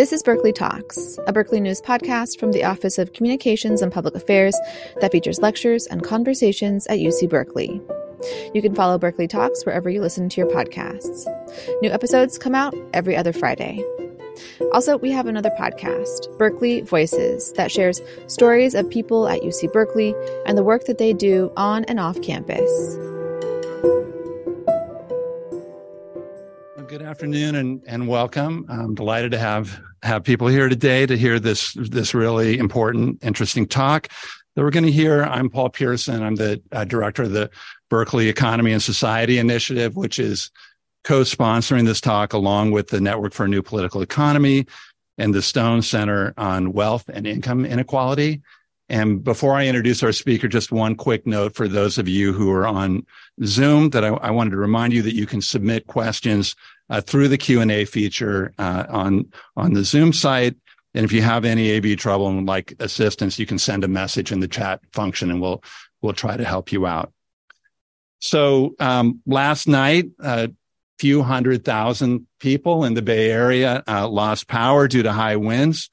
This is Berkeley Talks, a Berkeley News podcast from the Office of Communications and Public Affairs that features lectures and conversations at UC Berkeley. You can follow Berkeley Talks wherever you listen to your podcasts. New episodes come out every other Friday. Also, we have another podcast, Berkeley Voices, that shares stories of people at UC Berkeley and the work that they do on and off campus. Good afternoon and, and welcome. I'm delighted to have have people here today to hear this this really important, interesting talk that we're going to hear. I'm Paul Pierson. I'm the uh, director of the Berkeley Economy and Society Initiative, which is co-sponsoring this talk along with the Network for a New Political Economy and the Stone Center on Wealth and Income Inequality. And before I introduce our speaker, just one quick note for those of you who are on Zoom that I, I wanted to remind you that you can submit questions uh, through the Q&A feature uh, on, on the Zoom site. And if you have any AV trouble and like assistance, you can send a message in the chat function and we'll, we'll try to help you out. So um, last night, a few hundred thousand people in the Bay Area uh, lost power due to high winds.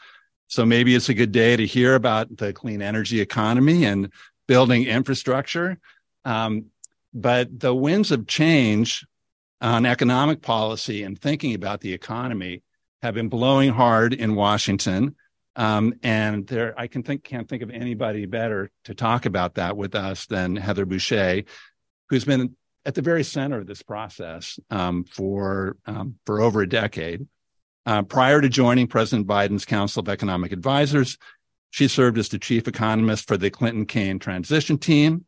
So maybe it's a good day to hear about the clean energy economy and building infrastructure. Um, but the winds of change on economic policy and thinking about the economy have been blowing hard in Washington. Um, and there, I can think, can't think of anybody better to talk about that with us than Heather Boushey, who's been at the very center of this process um, for um, for over a decade. Uh, prior to joining President Biden's Council of Economic Advisors, she served as the chief economist for the Clinton Kaine transition team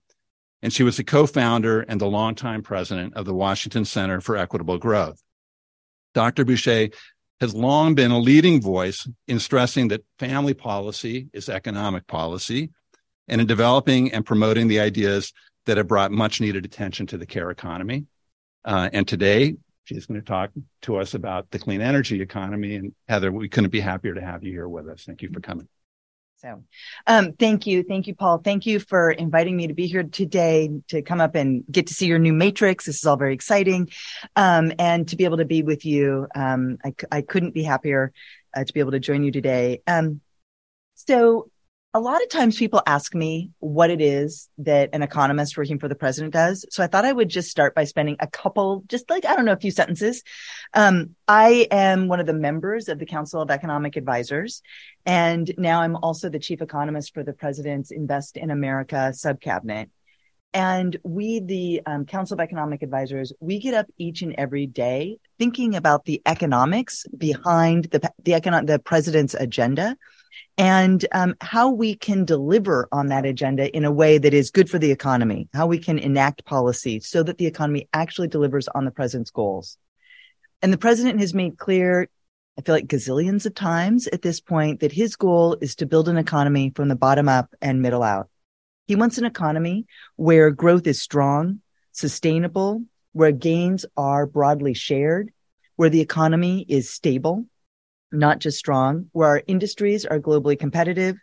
and she was the co-founder and the longtime president of the Washington Center for Equitable Growth. Dr. Boushey has long been a leading voice in stressing that family policy is economic policy and in developing and promoting the ideas that have brought much needed attention to the care economy. Uh, and today, she's going to talk to us about the clean energy economy. And Heather, we couldn't be happier to have you here with us. Thank you for coming. So, um, thank you. Thank you, Paul. Thank you for inviting me to be here today to come up and get to see your new matrix. This is all very exciting. Um, and to be able to be with you. Um, I, I couldn't be happier uh, to be able to join you today. Um, so a lot of times people ask me what it is that an economist working for the president does. So I thought I would just start by spending a couple, just like, I don't know, a few sentences. Um, I am one of the members of the Council of Economic Advisors. And now I'm also the chief economist for the president's Invest in America subcabinet. And we, the um, Council of Economic Advisors, we get up each and every day thinking about the economics behind the, the economic, the president's agenda and um, how we can deliver on that agenda in a way that is good for the economy, how we can enact policy so that the economy actually delivers on the president's goals. And the president has made clear, I feel like gazillions of times at this point, that his goal is to build an economy from the bottom up and middle out. He wants an economy where growth is strong, sustainable, where gains are broadly shared, where the economy is stable, not just strong, where our industries are globally competitive,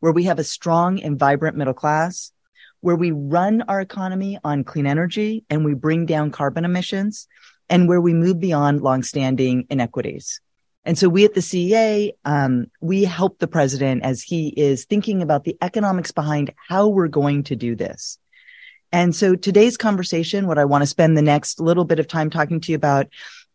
where we have a strong and vibrant middle class, where we run our economy on clean energy and we bring down carbon emissions, and where we move beyond longstanding inequities. And so we at the CEA, um, we help the president as he is thinking about the economics behind how we're going to do this. And so today's conversation, what I want to spend the next little bit of time talking to you about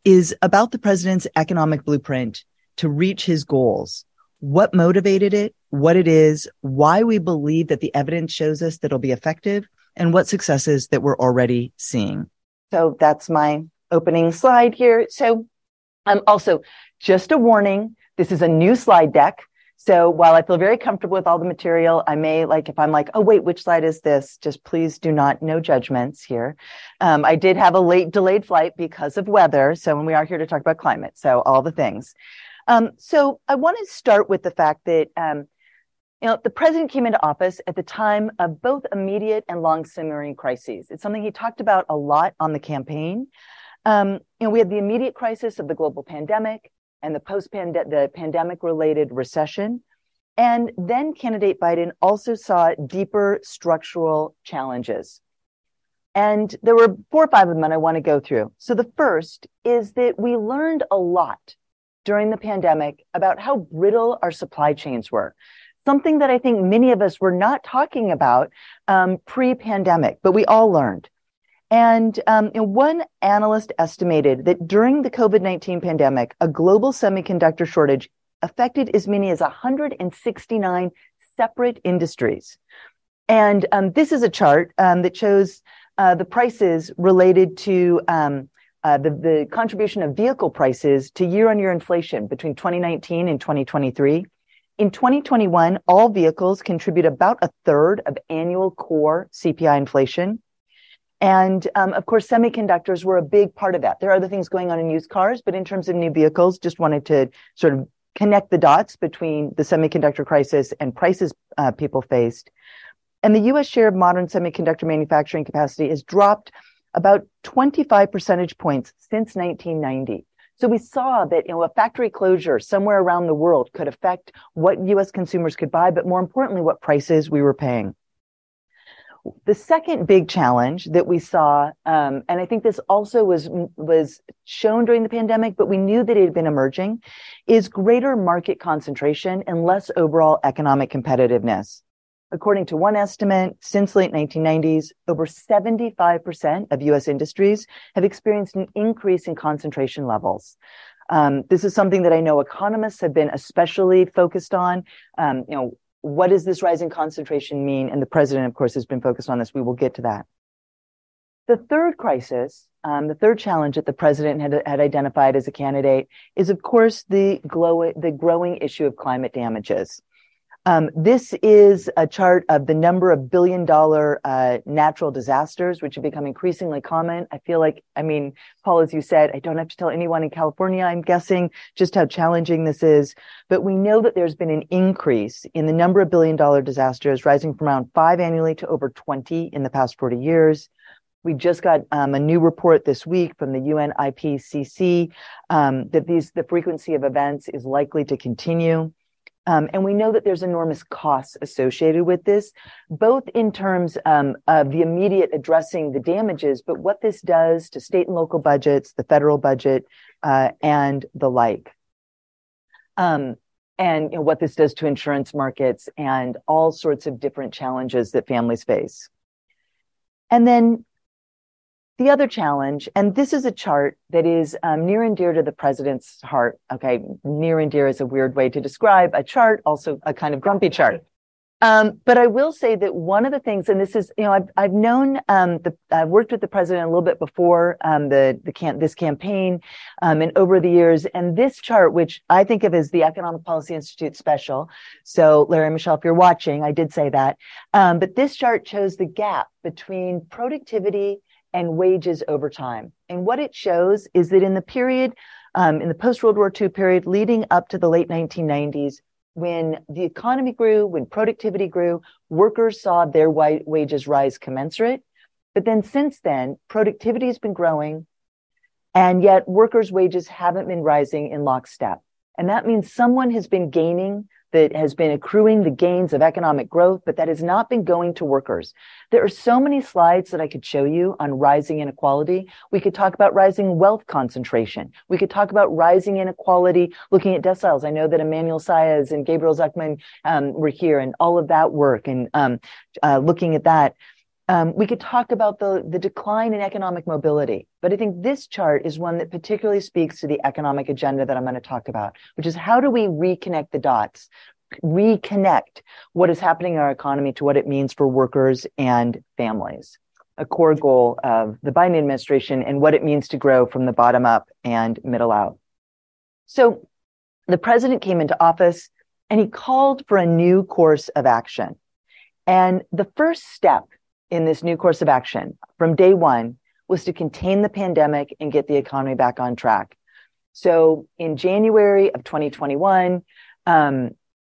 is about the president's economic blueprint to reach his goals. What motivated it, what it is, why we believe that the evidence shows us that it'll be effective, and what successes that we're already seeing. So that's my opening slide here. So um, also just a warning. This is a new slide deck. So while I feel very comfortable with all the material, I may like, if I'm like, oh, wait, which slide is this? Just please do not, no judgments here. Um, I did have a late delayed flight because of weather. So when we are here to talk about climate. So all the things. Um, so I want to start with the fact that um, you know the president came into office at the time of both immediate and long simmering crises. It's something he talked about a lot on the campaign. Um, you know, we had the immediate crisis of the global pandemic and the post the pandemic related recession. And then candidate Biden also saw deeper structural challenges. And there were four or five of them that I want to go through. So the first is that we learned a lot during the pandemic about how brittle our supply chains were. Something that I think many of us were not talking about um, pre-pandemic, but we all learned. And um, one analyst estimated that during the COVID 19 pandemic, a global semiconductor shortage affected as many as 169 separate industries. And um, this is a chart um, that shows uh, the prices related to um, uh, the, the contribution of vehicle prices to year on year inflation between 2019 and 2023. In 2021, all vehicles contribute about a third of annual core CPI inflation. And um, of course, semiconductors were a big part of that. There are other things going on in used cars, but in terms of new vehicles, just wanted to sort of connect the dots between the semiconductor crisis and prices uh, people faced. And the US share of modern semiconductor manufacturing capacity has dropped about 25 percentage points since 1990. So we saw that you know a factory closure somewhere around the world could affect what US consumers could buy, but more importantly, what prices we were paying. The second big challenge that we saw, um, and I think this also was was shown during the pandemic, but we knew that it had been emerging, is greater market concentration and less overall economic competitiveness. According to one estimate, since late 1990s, over 75% of U.S. industries have experienced an increase in concentration levels. Um, this is something that I know economists have been especially focused on. Um, you know, what does this rising concentration mean? And the president, of course, has been focused on this. We will get to that. The third crisis, um, the third challenge that the president had, had identified as a candidate is, of course, the, glow, the growing issue of climate damages. Um, this is a chart of the number of billion dollar uh, natural disasters, which have become increasingly common. I feel like, I mean, Paul, as you said, I don't have to tell anyone in California, I'm guessing, just how challenging this is. But we know that there's been an increase in the number of billion dollar disasters, rising from around five annually to over 20 in the past 40 years. We just got um, a new report this week from the UN IPCC um, that these the frequency of events is likely to continue. Um, and we know that there's enormous costs associated with this, both in terms um, of the immediate addressing the damages, but what this does to state and local budgets, the federal budget, uh, and the like. Um, and you know, what this does to insurance markets and all sorts of different challenges that families face. And then the other challenge, and this is a chart that is um, near and dear to the president's heart. Okay, near and dear is a weird way to describe a chart, also a kind of grumpy chart. Um, but I will say that one of the things, and this is, you know, I've, I've known, um, the, I've worked with the president a little bit before, um, the, the camp, this campaign, um, and over the years, and this chart, which I think of as the Economic Policy Institute special. So Larry Mishel, if you're watching, I did say that. Um, but this chart shows the gap between productivity and wages over time. And what it shows is that in the period, um, in the post World War II period leading up to the late 1990s, when the economy grew, when productivity grew, workers saw their wages rise commensurate. But then since then, productivity has been growing, and yet workers' wages haven't been rising in lockstep. And that means someone has been gaining that has been accruing the gains of economic growth, but that has not been going to workers. There are so many slides that I could show you on rising inequality. We could talk about rising wealth concentration. We could talk about rising inequality, looking at deciles. I know that Emmanuel Saez and Gabriel Zucman um, were here and all of that work and um, uh, looking at that. Um, we could talk about the, the decline in economic mobility, but I think this chart is one that particularly speaks to the economic agenda that I'm going to talk about, which is how do we reconnect the dots, reconnect what is happening in our economy to what it means for workers and families, a core goal of the Biden administration and what it means to grow from the bottom up and middle out. So the president came into office and he called for a new course of action. And the first step in this new course of action from day one was to contain the pandemic and get the economy back on track. So in January of 2021, um,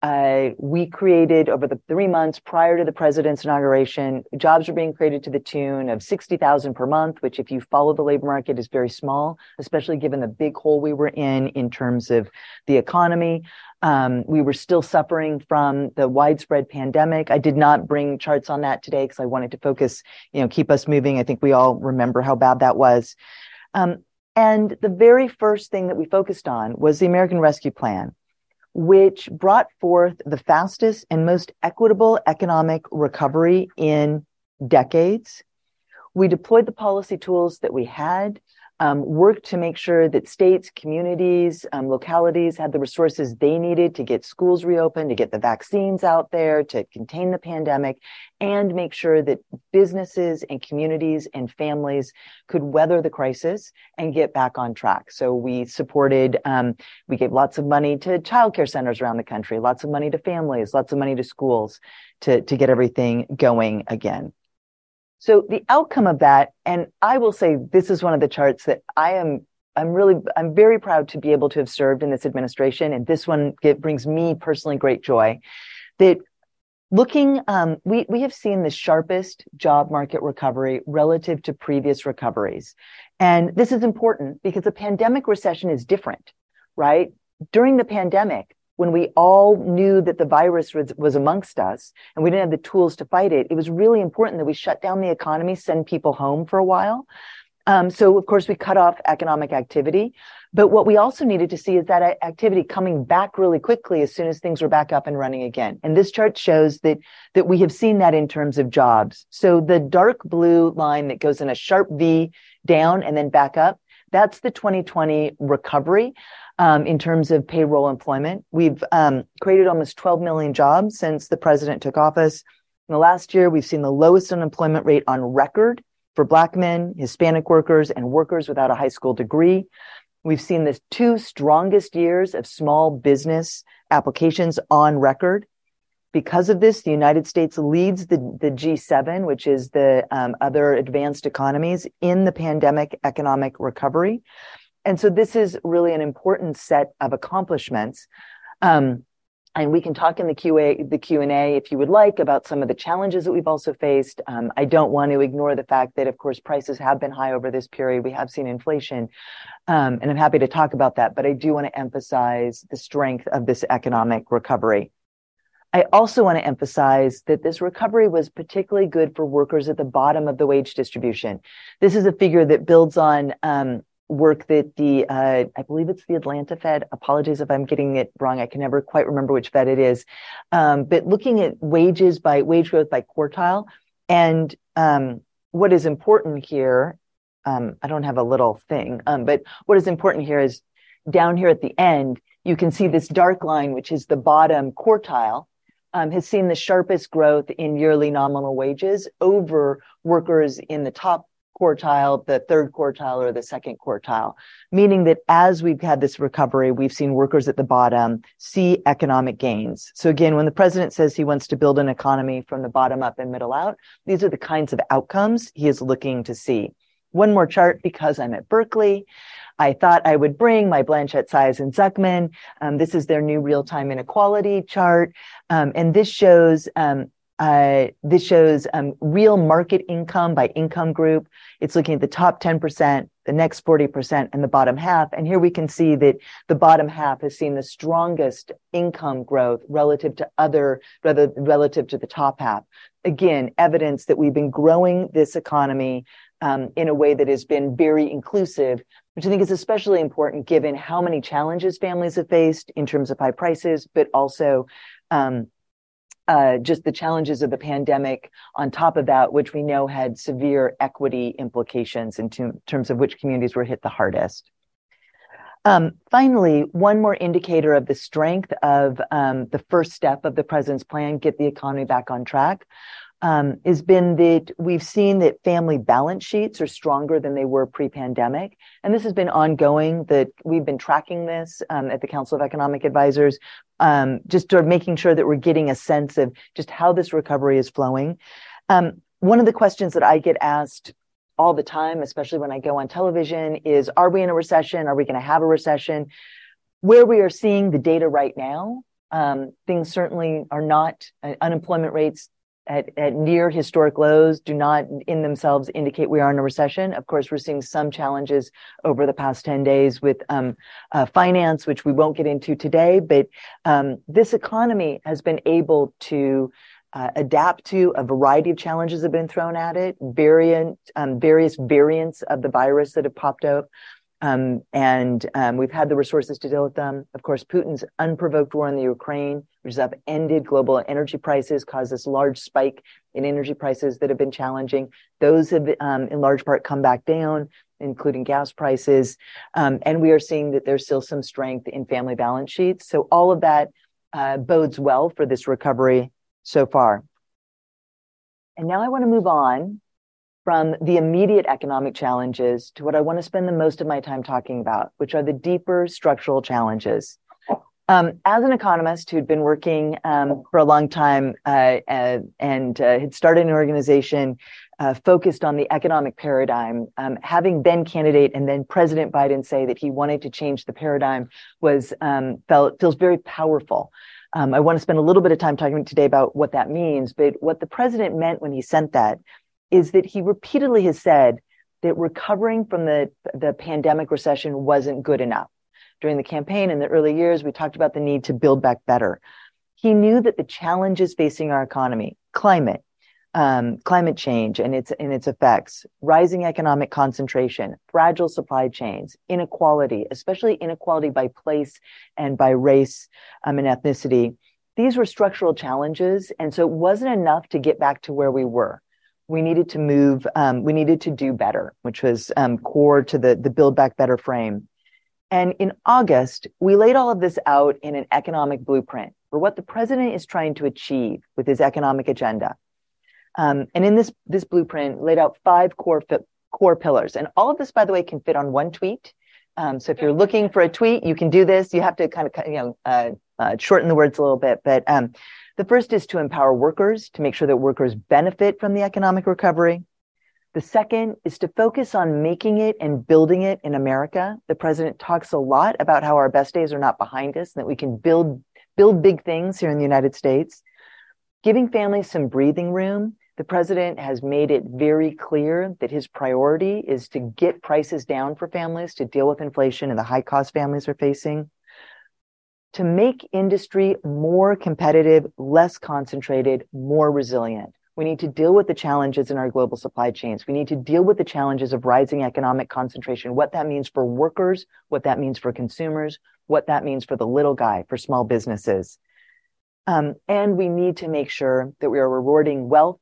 uh, we created over the three months prior to the president's inauguration, jobs were being created to the tune of 60,000 per month, which if you follow the labor market is very small, especially given the big hole we were in in terms of the economy. Um, we were still suffering from the widespread pandemic. I did not bring charts on that today because I wanted to focus, you know, keep us moving. I think we all remember how bad that was. Um, And the very first thing that we focused on was the American Rescue Plan, which brought forth the fastest and most equitable economic recovery in decades. We deployed the policy tools that we had um, worked to make sure that states, communities, um, localities had the resources they needed to get schools reopened, to get the vaccines out there, to contain the pandemic, and make sure that businesses and communities and families could weather the crisis and get back on track. So we supported, um, we gave lots of money to childcare centers around the country, lots of money to families, lots of money to schools to, to get everything going again. So the outcome of that, and I will say this is one of the charts that I am, I'm really, I'm very proud to be able to have served in this administration. And this one get, brings me personally great joy that looking, um, we, we have seen the sharpest job market recovery relative to previous recoveries. And this is important because a pandemic recession is different, right? During the pandemic, when we all knew that the virus was, was, amongst us and we didn't have the tools to fight it, it was really important that we shut down the economy, send people home for a while. Um, so of course we cut off economic activity, but what we also needed to see is that activity coming back really quickly as soon as things were back up and running again. And this chart shows that that we have seen that in terms of jobs. So the dark blue line that goes in a sharp V down and then back up, that's the 2020 recovery um, in terms of payroll employment. We've um, created almost 12 million jobs since the president took office. In the last year, we've seen the lowest unemployment rate on record for Black men, Hispanic workers, and workers without a high school degree. We've seen the two strongest years of small business applications on record. Because of this, the United States leads the, the G7, which is the um, other advanced economies in the pandemic economic recovery. And so this is really an important set of accomplishments. Um, and we can talk in the QA, the Q and A, if you would like, about some of the challenges that we've also faced. Um, I don't want to ignore the fact that, of course, prices have been high over this period. We have seen inflation, um, and I'm happy to talk about that. But I do want to emphasize the strength of this economic recovery. I also want to emphasize that this recovery was particularly good for workers at the bottom of the wage distribution. This is a figure that builds on um, work that the uh, I believe it's the Atlanta Fed. Apologies if I'm getting it wrong. I can never quite remember which Fed it is. Um, but looking at wages by wage growth by quartile, and um, what is important here. Um, I don't have a little thing, um, but what is important here is down here at the end, you can see this dark line, which is the bottom quartile, um, has seen the sharpest growth in yearly nominal wages over workers in the top quartile, the third quartile, or the second quartile, meaning that as we've had this recovery, we've seen workers at the bottom see economic gains. So again, when the president says he wants to build an economy from the bottom up and middle out, these are the kinds of outcomes he is looking to see. One more chart because I'm at Berkeley. I thought I would bring my Blanchet Saez and Zucman. Um, this is their new real-time inequality chart. Um, and this shows um, uh, this shows um, real market income by income group. It's looking at the top 10%, the next 40%, and the bottom half. And here we can see that the bottom half has seen the strongest income growth relative to other, rather, relative to the top half. Again, evidence that we've been growing this economy um, in a way that has been very inclusive, which I think is especially important given how many challenges families have faced in terms of high prices, but also um, uh, just the challenges of the pandemic on top of that, which we know had severe equity implications in terms of which communities were hit the hardest. Um, finally, one more indicator of the strength of um, the first step of the president's plan, get the economy back on track, um, has been that we've seen that family balance sheets are stronger than they were pre-pandemic, and this has been ongoing. That we've been tracking this um, at the Council of Economic Advisors, um, just sort of making sure that we're getting a sense of just how this recovery is flowing. Um, one of the questions that I get asked all the time, especially when I go on television, is: Are we in a recession? Are we going to have a recession? Where we are seeing the data right now, um, things certainly are not uh, unemployment rates at, at near historic lows do not in themselves indicate we are in a recession. Of course, we're seeing some challenges over the past 10 days with um, uh, finance, which we won't get into today, but um, this economy has been able to uh, adapt to a variety of challenges that have been thrown at it, variant, um, various variants of the virus that have popped up. Um, and um, we've had the resources to deal with them. Of course, Putin's unprovoked war in the Ukraine, which has upended global energy prices, caused this large spike in energy prices that have been challenging. Those have, um, in large part, come back down, including gas prices. Um, and we are seeing that there's still some strength in family balance sheets. So all of that uh, bodes well for this recovery so far. And now I want to move on from the immediate economic challenges to what I want to spend the most of my time talking about, which are the deeper structural challenges. Um, as an economist who'd been working um, for a long time uh, uh, and uh, had started an organization uh, focused on the economic paradigm, um, having been candidate and then President Biden say that he wanted to change the paradigm was um, felt feels very powerful. Um, I want to spend a little bit of time talking today about what that means, but what the president meant when he sent that is that he repeatedly has said that recovering from the, the pandemic recession wasn't good enough. During the campaign in the early years, we talked about the need to build back better. He knew that the challenges facing our economy, climate, um, climate change and its and its effects, rising economic concentration, fragile supply chains, inequality, especially inequality by place and by race um, and ethnicity. These were structural challenges, and so it wasn't enough to get back to where we were we needed to move, um, we needed to do better, which was um, core to the, the Build Back Better frame. And in August, we laid all of this out in an economic blueprint for what the president is trying to achieve with his economic agenda. Um, and in this, this blueprint laid out five core, core pillars. And all of this, by the way, can fit on one tweet. Um, so if you're looking for a tweet, you can do this. You have to kind of, you know, uh, uh, shorten the words a little bit, but um, the first is to empower workers to make sure that workers benefit from the economic recovery. The second is to focus on making it and building it in America. The president talks a lot about how our best days are not behind us and that we can build, build big things here in the United States. Giving families some breathing room. The president has made it very clear that his priority is to get prices down for families to deal with inflation and the high cost families are facing to make industry more competitive, less concentrated, more resilient. We need to deal with the challenges in our global supply chains. We need to deal with the challenges of rising economic concentration, what that means for workers, what that means for consumers, what that means for the little guy, for small businesses. Um, and we need to make sure that we are rewarding wealth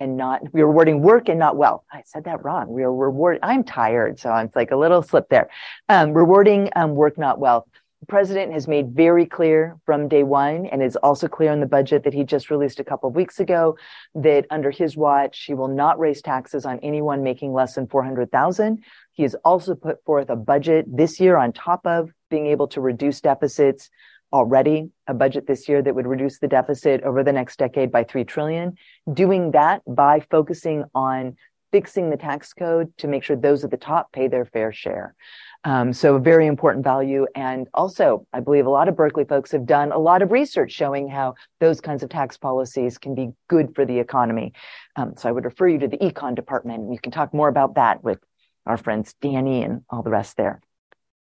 and not, we are rewarding work and not wealth. I said that wrong. We are rewarding, I'm tired. So it's like a little slip there. Um, rewarding um, work, not wealth president has made very clear from day one and is also clear in the budget that he just released a couple of weeks ago that under his watch he will not raise taxes on anyone making less than 400,000. He has also put forth a budget this year on top of being able to reduce deficits already a budget this year that would reduce the deficit over the next decade by 3 trillion doing that by focusing on fixing the tax code to make sure those at the top pay their fair share um, so a very important value. And also, I believe a lot of Berkeley folks have done a lot of research showing how those kinds of tax policies can be good for the economy. Um, so I would refer you to the econ department. You can talk more about that with our friends Danny and all the rest there.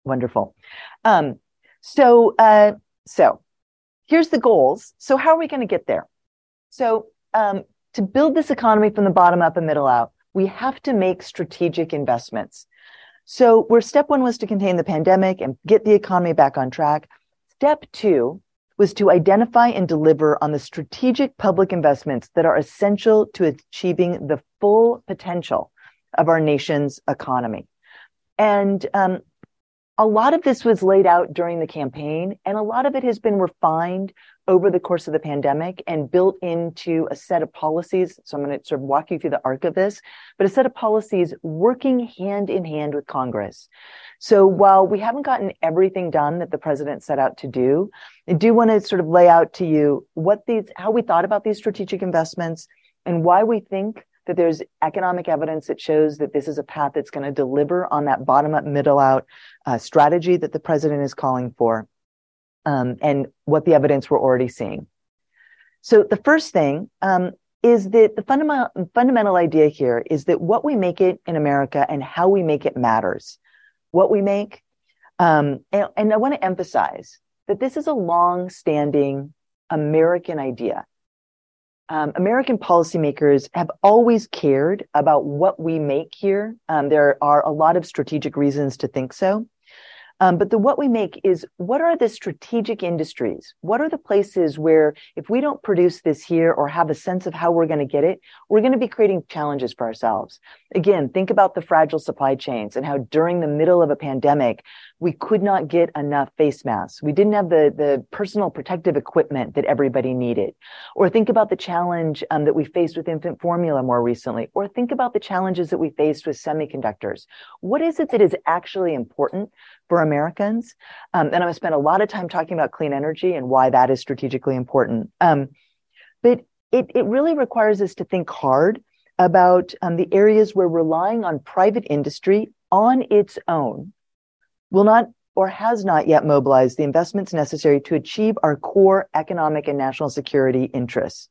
Wonderful. Um, so, uh, so here's the goals. So how are we going to get there? So, um, to build this economy from the bottom up and middle out, we have to make strategic investments. So where step one was to contain the pandemic and get the economy back on track, step two was to identify and deliver on the strategic public investments that are essential to achieving the full potential of our nation's economy. And um, a lot of this was laid out during the campaign, and a lot of it has been refined over the course of the pandemic and built into a set of policies. So I'm going to sort of walk you through the arc of this, but a set of policies working hand in hand with Congress. So while we haven't gotten everything done that the president set out to do, I do want to sort of lay out to you what these, how we thought about these strategic investments and why we think that there's economic evidence that shows that this is a path that's going to deliver on that bottom up, middle out uh, strategy that the president is calling for um, and what the evidence we're already seeing. So the first thing um, is that the fundamental fundamental idea here is that what we make it in America and how we make it matters. What we make, um, and, and I want to emphasize that this is a long-standing American idea. Um, American policymakers have always cared about what we make here. Um, there are a lot of strategic reasons to think so. Um, but the what we make is what are the strategic industries? What are the places where if we don't produce this here or have a sense of how we're going to get it, we're going to be creating challenges for ourselves. Again, think about the fragile supply chains and how during the middle of a pandemic, we could not get enough face masks. We didn't have the, the personal protective equipment that everybody needed. Or think about the challenge um, that we faced with infant formula more recently. Or think about the challenges that we faced with semiconductors. What is it that is actually important for Americans. Um, and I'm going to spend a lot of time talking about clean energy and why that is strategically important. Um, but it, it really requires us to think hard about um, the areas where relying on private industry on its own will not or has not yet mobilized the investments necessary to achieve our core economic and national security interests.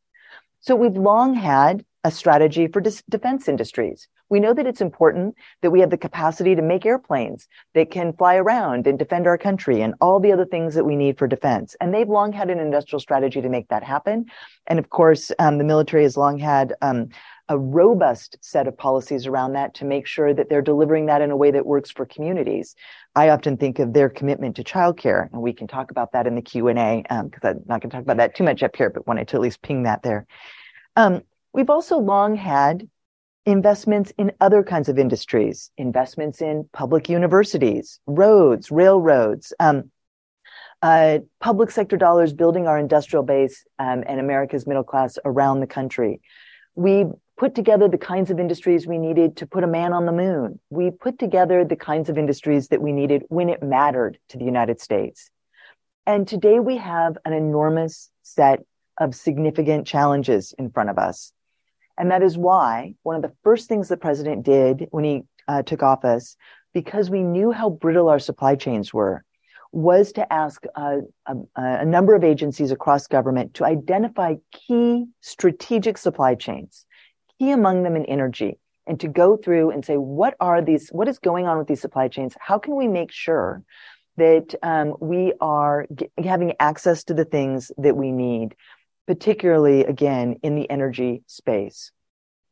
So we've long had a strategy for defense industries. We know that it's important that we have the capacity to make airplanes that can fly around and defend our country and all the other things that we need for defense. And they've long had an industrial strategy to make that happen. And of course, um, the military has long had um, a robust set of policies around that to make sure that they're delivering that in a way that works for communities. I often think of their commitment to childcare, and we can talk about that in the Q and A because um, I'm not going to talk about that too much up here, but wanted to at least ping that there. Um, we've also long had investments in other kinds of industries, investments in public universities, roads, railroads, um, uh, public sector dollars building our industrial base um, and America's middle class around the country. We put together the kinds of industries we needed to put a man on the moon. We put together the kinds of industries that we needed when it mattered to the United States. And today we have an enormous set of significant challenges in front of us. And that is why one of the first things the president did when he uh, took office, because we knew how brittle our supply chains were, was to ask a, a, number of agencies across government to identify key strategic supply chains, key among them in energy, and to go through and say, what are these, what is going on with these supply chains? How can we make sure that um, we are g- having access to the things that we need particularly again in the energy space.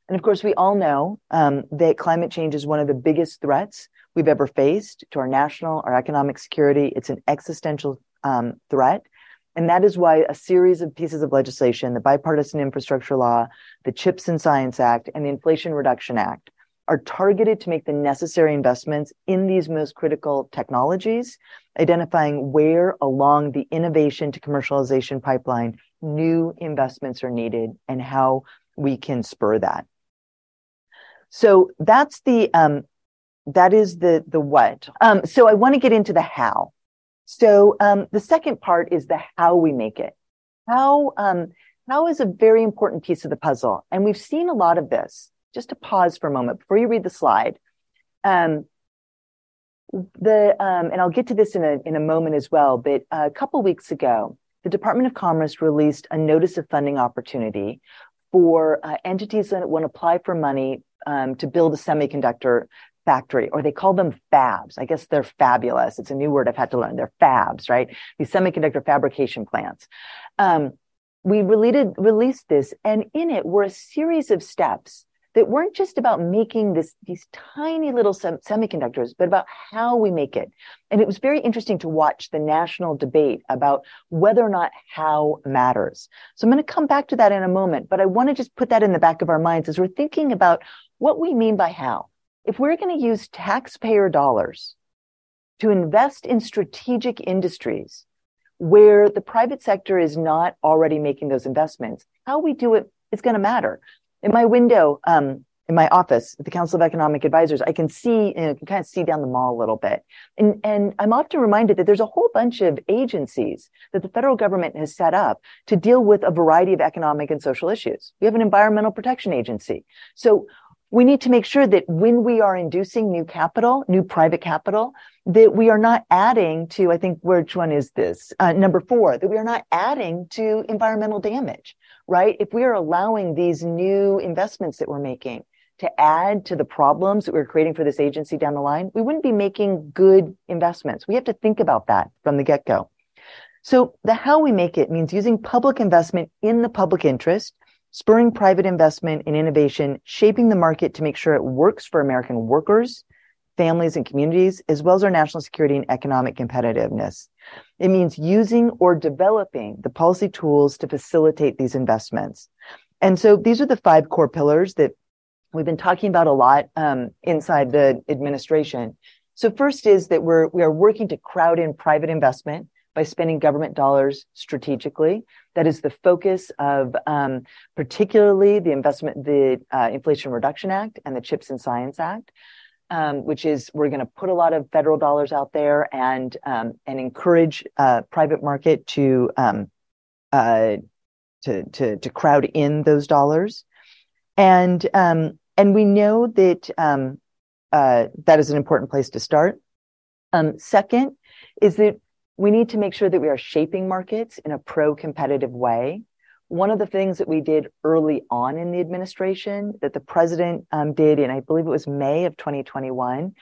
And of course, we all know um, that climate change is one of the biggest threats we've ever faced to our national, our economic security. It's an existential um, threat. And that is why a series of pieces of legislation, the Bipartisan Infrastructure Law, the CHIPS and Science Act, and the Inflation Reduction Act are targeted to make the necessary investments in these most critical technologies, identifying where along the innovation to commercialization pipeline new investments are needed and how we can spur that. So that's the um, that is the the what. Um, so I want to get into the how. So um, the second part is the how we make it. How um, how is a very important piece of the puzzle, and we've seen a lot of this. Just to pause for a moment before you read the slide. Um, the um, and I'll get to this in a in a moment as well. But a couple weeks ago, the Department of Commerce released a notice of funding opportunity for uh, entities that want to apply for money um, to build a semiconductor factory, or they call them fabs. I guess they're fabulous. It's a new word I've had to learn. They're fabs, right? These semiconductor fabrication plants. Um, we related, released this, and in it were a series of steps that weren't just about making this these tiny little sem- semiconductors, but about how we make it. And it was very interesting to watch the national debate about whether or not how matters. So I'm going to come back to that in a moment, but I want to just put that in the back of our minds as we're thinking about what we mean by how. If we're going to use taxpayer dollars to invest in strategic industries where the private sector is not already making those investments, how we do it is going to matter in my window, um, in my office at the Council of Economic Advisors, I can see, you know, can kind of see down the mall a little bit. And, and I'm often reminded that there's a whole bunch of agencies that the federal government has set up to deal with a variety of economic and social issues. We have an environmental protection agency. So we need to make sure that when we are inducing new capital, new private capital, that we are not adding to, I think, which one is this? Uh, number four, that we are not adding to environmental damage right? If we are allowing these new investments that we're making to add to the problems that we're creating for this agency down the line, we wouldn't be making good investments. We have to think about that from the get go. So the how we make it means using public investment in the public interest spurring private investment in innovation, shaping the market to make sure it works for American workers, families, and communities, as well as our national security and economic competitiveness. It means using or developing the policy tools to facilitate these investments. And so these are the five core pillars that we've been talking about a lot um, inside the administration. So first is that we're we are working to crowd in private investment by spending government dollars strategically. That is the focus of um, particularly the investment, the uh, Inflation Reduction Act and the CHIPS and Science Act. Um, which is we're going to put a lot of federal dollars out there and um, and encourage uh, private market to, um, uh, to to to crowd in those dollars, and um, and we know that um, uh, that is an important place to start. Um, second is that we need to make sure that we are shaping markets in a pro-competitive way. One of the things that we did early on in the administration that the president um, did, and I believe it was May of 2021,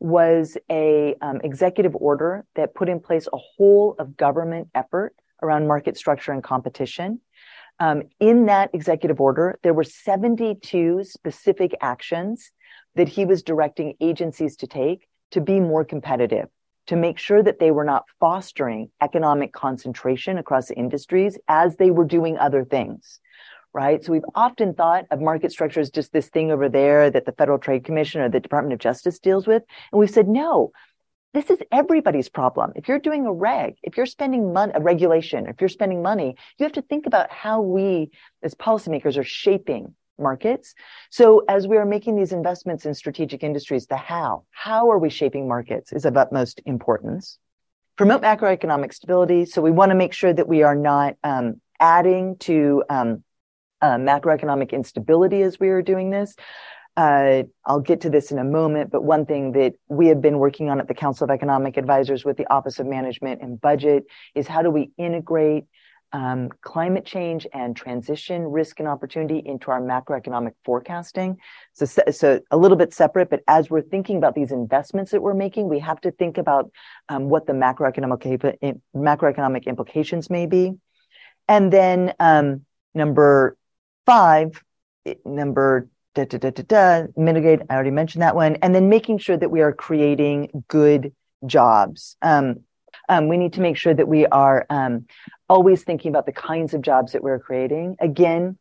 was a um, executive order that put in place a whole of government effort around market structure and competition. Um, in that executive order, there were 72 specific actions that he was directing agencies to take to be more competitive, to make sure that they were not fostering economic concentration across industries as they were doing other things. Right. So we've often thought of market structure as just this thing over there that the Federal Trade Commission or the Department of Justice deals with. And we've said, no, this is everybody's problem. If you're doing a reg, if you're spending money, a regulation, if you're spending money, you have to think about how we as policymakers are shaping markets. So as we are making these investments in strategic industries, the how, how are we shaping markets is of utmost importance. Promote macroeconomic stability. So we want to make sure that we are not um, adding to um, uh, macroeconomic instability as we are doing this. Uh, I'll get to this in a moment, but one thing that we have been working on at the Council of Economic Advisors with the Office of Management and Budget is how do we integrate um, climate change and transition risk and opportunity into our macroeconomic forecasting. So, so a little bit separate, but as we're thinking about these investments that we're making, we have to think about um, what the macroeconomic macroeconomic implications may be. And then um, number five, number da, da, da, da, da, mitigate. I already mentioned that one. And then making sure that we are creating good jobs. Um, um, we need to make sure that we are um, always thinking about the kinds of jobs that we're creating. Again,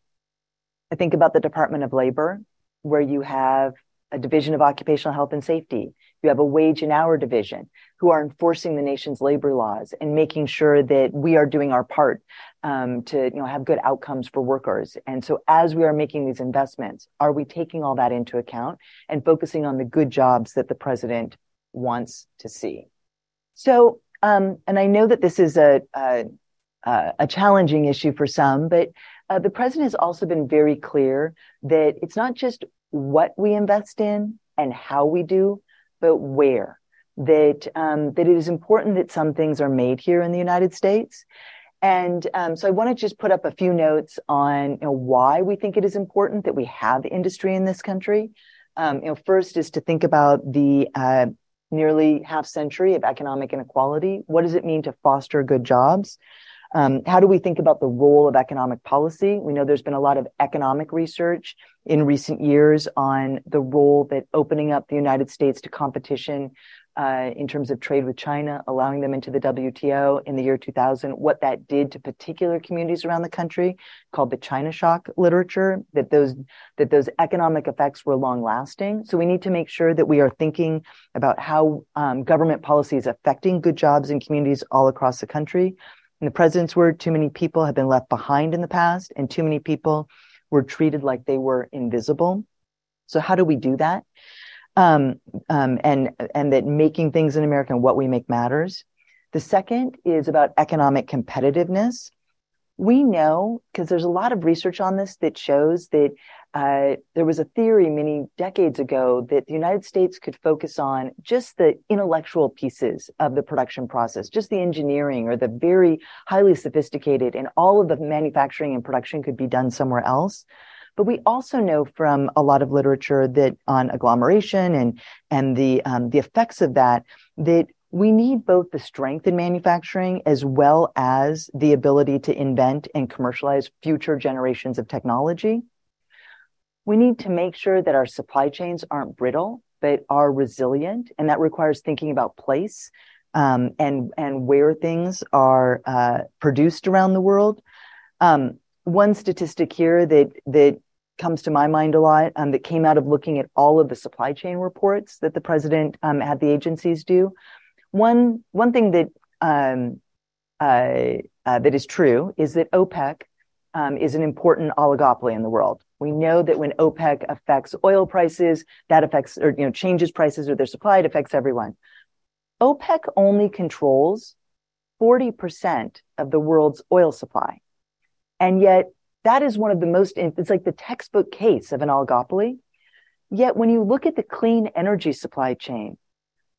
I think about the Department of Labor, where you have a division of occupational health and safety. You have a wage and hour division who are enforcing the nation's labor laws and making sure that we are doing our part um, to you know have good outcomes for workers. And so as we are making these investments, are we taking all that into account and focusing on the good jobs that the president wants to see? So um, and I know that this is a, a, a challenging issue for some, but uh, the president has also been very clear that it's not just what we invest in and how we do, but where. That um, that it is important that some things are made here in the United States. And um, so I want to just put up a few notes on you know, why we think it is important that we have industry in this country. Um, you know, first is to think about the uh, nearly half century of economic inequality. What does it mean to foster good jobs? Um, how do we think about the role of economic policy? We know there's been a lot of economic research in recent years on the role that opening up the United States to competition in terms of trade with China, allowing them into the WTO in the year 2000, what that did to particular communities around the country, called the China shock literature, that those that those economic effects were long lasting. So we need to make sure that we are thinking about how um, government policy is affecting good jobs in communities all across the country. In the president's word, too many people have been left behind in the past, and too many people were treated like they were invisible. So how do we do that? Um, um, and and that making things in America and what we make matters. The second is about economic competitiveness. We know because there's a lot of research on this that shows that uh, there was a theory many decades ago that the United States could focus on just the intellectual pieces of the production process, just the engineering or the very highly sophisticated, and all of the manufacturing and production could be done somewhere else. But we also know from a lot of literature that on agglomeration and and the um, the effects of that that we need both the strength in manufacturing as well as the ability to invent and commercialize future generations of technology. We need to make sure that our supply chains aren't brittle, but are resilient, and that requires thinking about place um, and and where things are uh, produced around the world. Um, one statistic here that that comes to my mind a lot um, that came out of looking at all of the supply chain reports that the president um, had the agencies do. One one thing that um, uh, uh, that is true is that OPEC um, is an important oligopoly in the world. We know that when OPEC affects oil prices, that affects or you know changes prices or their supply, it affects everyone. OPEC only controls 40% of the world's oil supply. And yet that is one of the most, it's like the textbook case of an oligopoly. Yet when you look at the clean energy supply chain,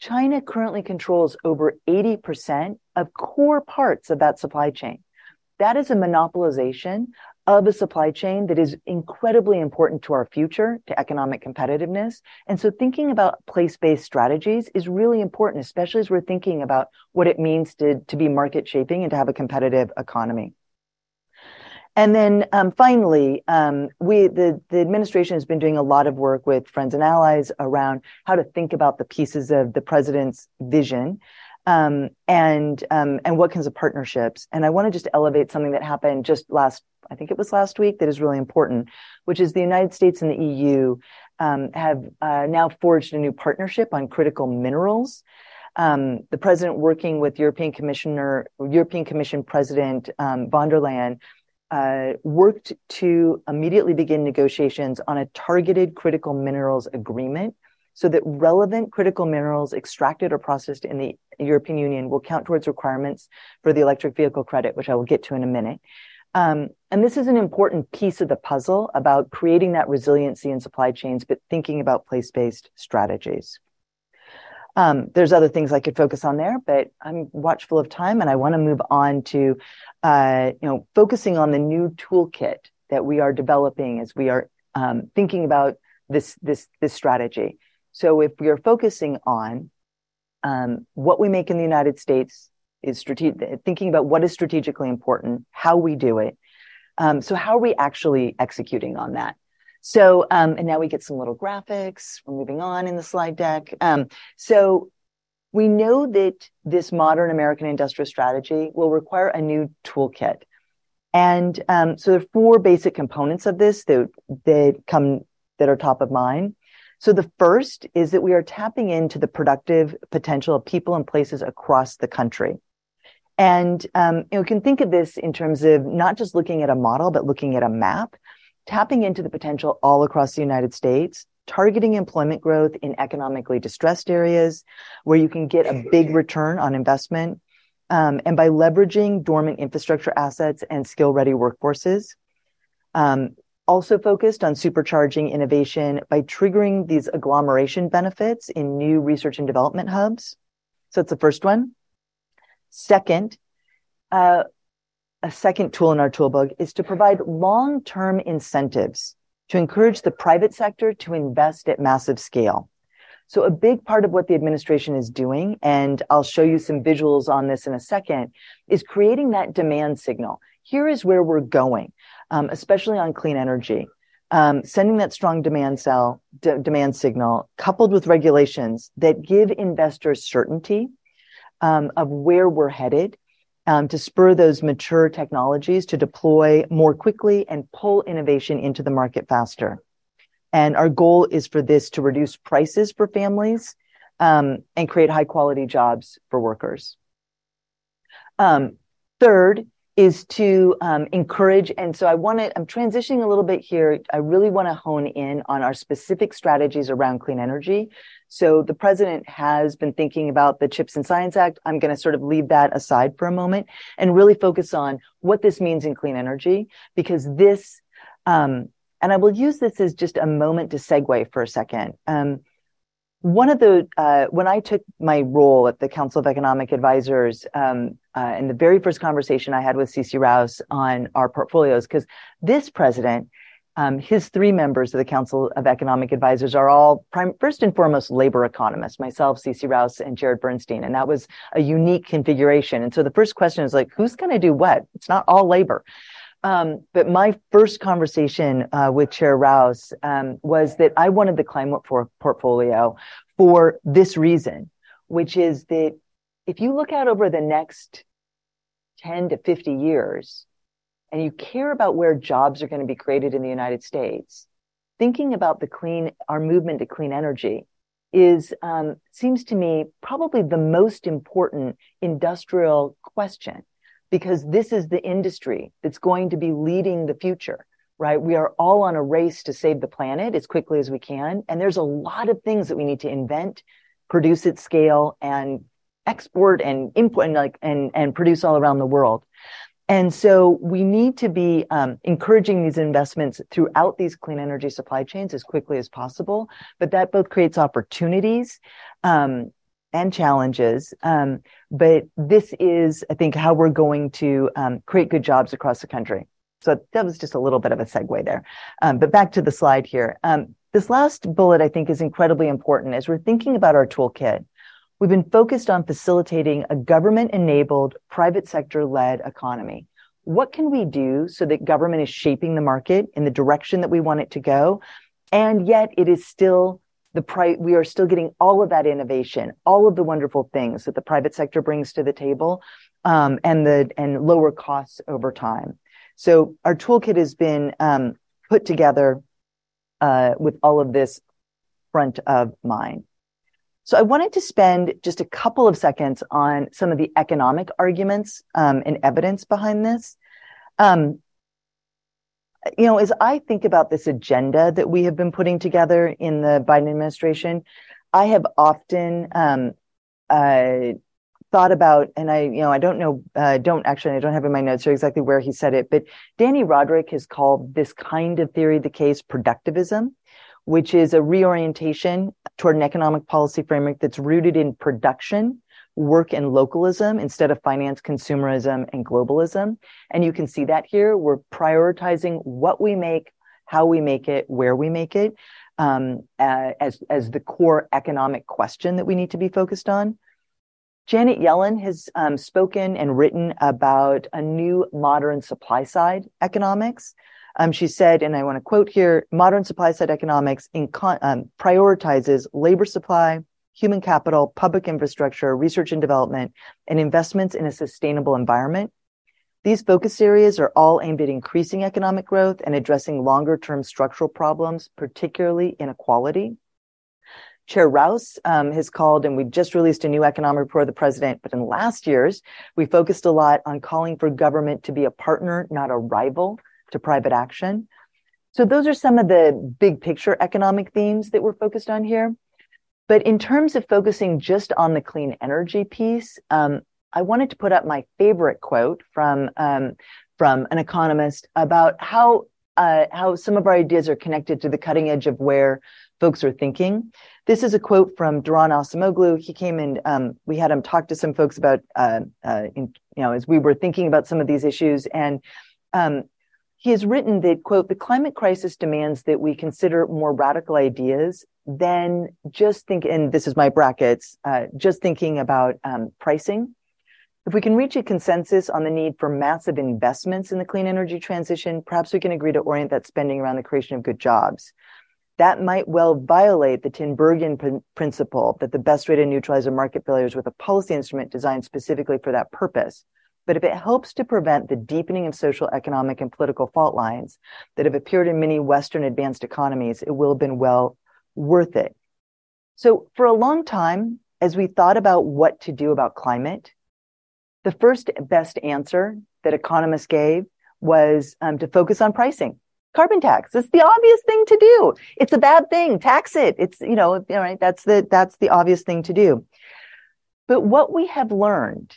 China currently controls over 80% of core parts of that supply chain. That is a monopolization of a supply chain that is incredibly important to our future, to economic competitiveness. And so thinking about place-based strategies is really important, especially as we're thinking about what it means to, to be market shaping and to have a competitive economy. And then um, finally, um, we the the administration has been doing a lot of work with friends and allies around how to think about the pieces of the president's vision um, and um, and what kinds of partnerships. And I want to just elevate something that happened just last, I think it was last week, that is really important, which is the United States and the EU um, have uh, now forged a new partnership on critical minerals. Um, the president working with European Commissioner, European Commission President um, von der Leyen, uh, worked to immediately begin negotiations on a targeted critical minerals agreement so that relevant critical minerals extracted or processed in the European Union will count towards requirements for the electric vehicle credit, which I will get to in a minute. Um, and this is an important piece of the puzzle about creating that resiliency in supply chains, but thinking about place-based strategies. Um, there's other things I could focus on there, but I'm watchful of time and I want to move on to, uh, you know, focusing on the new toolkit that we are developing as we are um, thinking about this, this, this strategy. So if we are focusing on um, what we make in the United States is strategic, thinking about what is strategically important, how we do it. Um, so how are we actually executing on that? So, um, and now we get some little graphics. We're moving on in the slide deck. Um, so we know that this modern American industrial strategy will require a new toolkit. And um, so there are four basic components of this that, that come that are top of mind. So the first is that we are tapping into the productive potential of people and places across the country. And um, you, know, you can think of this in terms of not just looking at a model, but looking at a map, tapping into the potential all across the United States, targeting employment growth in economically distressed areas where you can get a big return on investment, um, and by leveraging dormant infrastructure assets and skill ready workforces. Um, also focused on supercharging innovation by triggering these agglomeration benefits in new research and development hubs. So that's the first one. Second, uh, a second tool in our toolbook is to provide long-term incentives to encourage the private sector to invest at massive scale. So a big part of what the administration is doing, and I'll show you some visuals on this in a second, is creating that demand signal. Here is where we're going um, especially on clean energy. Um, sending that strong demand cell d- demand signal coupled with regulations that give investors certainty um, of where we're headed to spur those mature technologies to deploy more quickly and pull innovation into the market faster. And our goal is for this to reduce prices for families um, and create high quality jobs for workers. Um, third, is to um, encourage. And so I want to, I'm transitioning a little bit here. I really want to hone in on our specific strategies around clean energy. So the president has been thinking about the Chips and Science Act. I'm going to sort of leave that aside for a moment and really focus on what this means in clean energy because this, um, and I will use this as just a moment to segue for a second. Um, one of the uh, when I took my role at the Council of Economic Advisors, um, uh, in the very first conversation I had with Ceci Rouse on our portfolios, because this president Um, his three members of the Council of Economic Advisors are all first and foremost labor economists, myself, Ceci Rouse, and Jared Bernstein. And that was a unique configuration. And so the first question is like, who's going to do what? It's not all labor. Um, but my first conversation uh, with Chair Rouse um, was that I wanted the climate for portfolio for this reason, which is that if you look out over the next 10 to 50 years and you care about where jobs are going to be created in the United States, thinking about the clean, our movement to clean energy is, um, seems to me probably the most important industrial question because this is the industry that's going to be leading the future right? We are all on a race to save the planet as quickly as we can. And there's a lot of things that we need to invent, produce at scale and export and import and like, and, and produce all around the world. And so we need to be um, encouraging these investments throughout these clean energy supply chains as quickly as possible. But that both creates opportunities um, and challenges. Um, but this is, I think, how we're going to um, create good jobs across the country. So that was just a little bit of a segue there. Um, but back to the slide here. Um, this last bullet, I think, is incredibly important as we're thinking about our toolkit. We've been focused on facilitating a government enabled, private sector led economy. What can we do so that government is shaping the market in the direction that we want it to go? And yet it is still the pri- we are still getting all of that innovation, all of the wonderful things that the private sector brings to the table, um, and the and lower costs over time. So our toolkit has been um, put together uh, with all of this front of mind. So I wanted to spend just a couple of seconds on some of the economic arguments um, and evidence behind this. Um, you know, as I think about this agenda that we have been putting together in the Biden administration, I have often um, uh, thought about, and I, you know, I don't know, uh, don't actually, I don't have in my notes here exactly where he said it, but Dani Rodrik has called this kind of theory the case productivism, which is a reorientation toward an economic policy framework that's rooted in production, work, and localism instead of finance, consumerism, and globalism. And you can see that here. We're prioritizing what we make, how we make it, where we make it, um, uh, as as the core economic question that we need to be focused on. Janet Yellen has um, spoken and written about a new modern supply side economics. Um, she said, and I want to quote here, modern supply side economics con- um, prioritizes labor supply, human capital, public infrastructure, research and development, and investments in a sustainable environment. These focus areas are all aimed at increasing economic growth and addressing longer term structural problems, particularly inequality. Chair Rouse um, has called, and we just released a new economic report of the president. But in last year's, we focused a lot on calling for government to be a partner, not a rival to private action. So those are some of the big picture economic themes that we're focused on here. But in terms of focusing just on the clean energy piece, um, I wanted to put up my favorite quote from um, from an economist about how uh, how some of our ideas are connected to the cutting edge of where folks are thinking. This is a quote from Daron Acemoglu. He came in, um, we had him talk to some folks about, uh, uh, in, you know, as we were thinking about some of these issues. And um, he has written that, quote, the climate crisis demands that we consider more radical ideas than just think, and this is my brackets, uh, just thinking about um, pricing. If we can reach a consensus on the need for massive investments in the clean energy transition, perhaps we can agree to orient that spending around the creation of good jobs that might well violate the Tinbergen pr- principle that the best way to neutralize a market failure is with a policy instrument designed specifically for that purpose. But if it helps to prevent the deepening of social, economic, and political fault lines that have appeared in many Western advanced economies, it will have been well worth it. So for a long time, as we thought about what to do about climate, the first best answer that economists gave was um, to focus on pricing carbon tax. It's the obvious thing to do. It's a bad thing. Tax it. It's, you know, all right. That's the, that's the obvious thing to do. But what we have learned,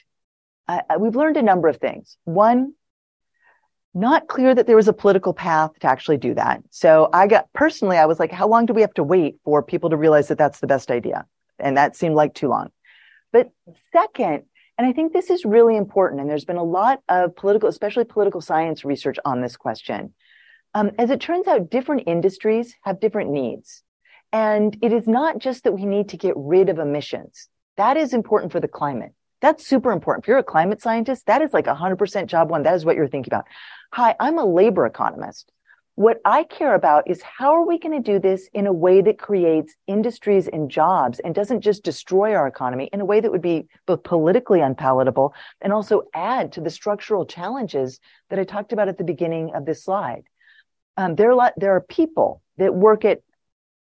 uh, we've learned a number of things. One, not clear that there was a political path to actually do that. So I got personally, I was like, how long do we have to wait for people to realize that that's the best idea? And that seemed like too long. But second, and I think this is really important, and there's been a lot of political, especially political science research on this question Um, as it turns out, different industries have different needs. And it is not just that we need to get rid of emissions. That is important for the climate. That's super important. If you're a climate scientist, that is like 100% job one. That is what you're thinking about. Hi, I'm a labor economist. What I care about is how are we going to do this in a way that creates industries and jobs and doesn't just destroy our economy in a way that would be both politically unpalatable and also add to the structural challenges that I talked about at the beginning of this slide. Um, there, are lot, there are people that work at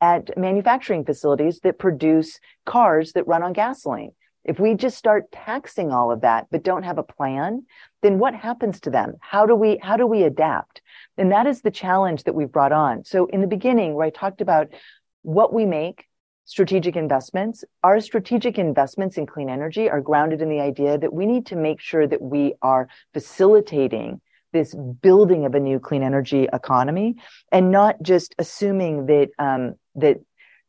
at manufacturing facilities that produce cars that run on gasoline. If we just start taxing all of that, but don't have a plan, then what happens to them? How do we, how do we adapt? And that is the challenge that we've brought on. So in the beginning, where I talked about what we make, strategic investments, our strategic investments in clean energy are grounded in the idea that we need to make sure that we are facilitating this building of a new clean energy economy and not just assuming that um, that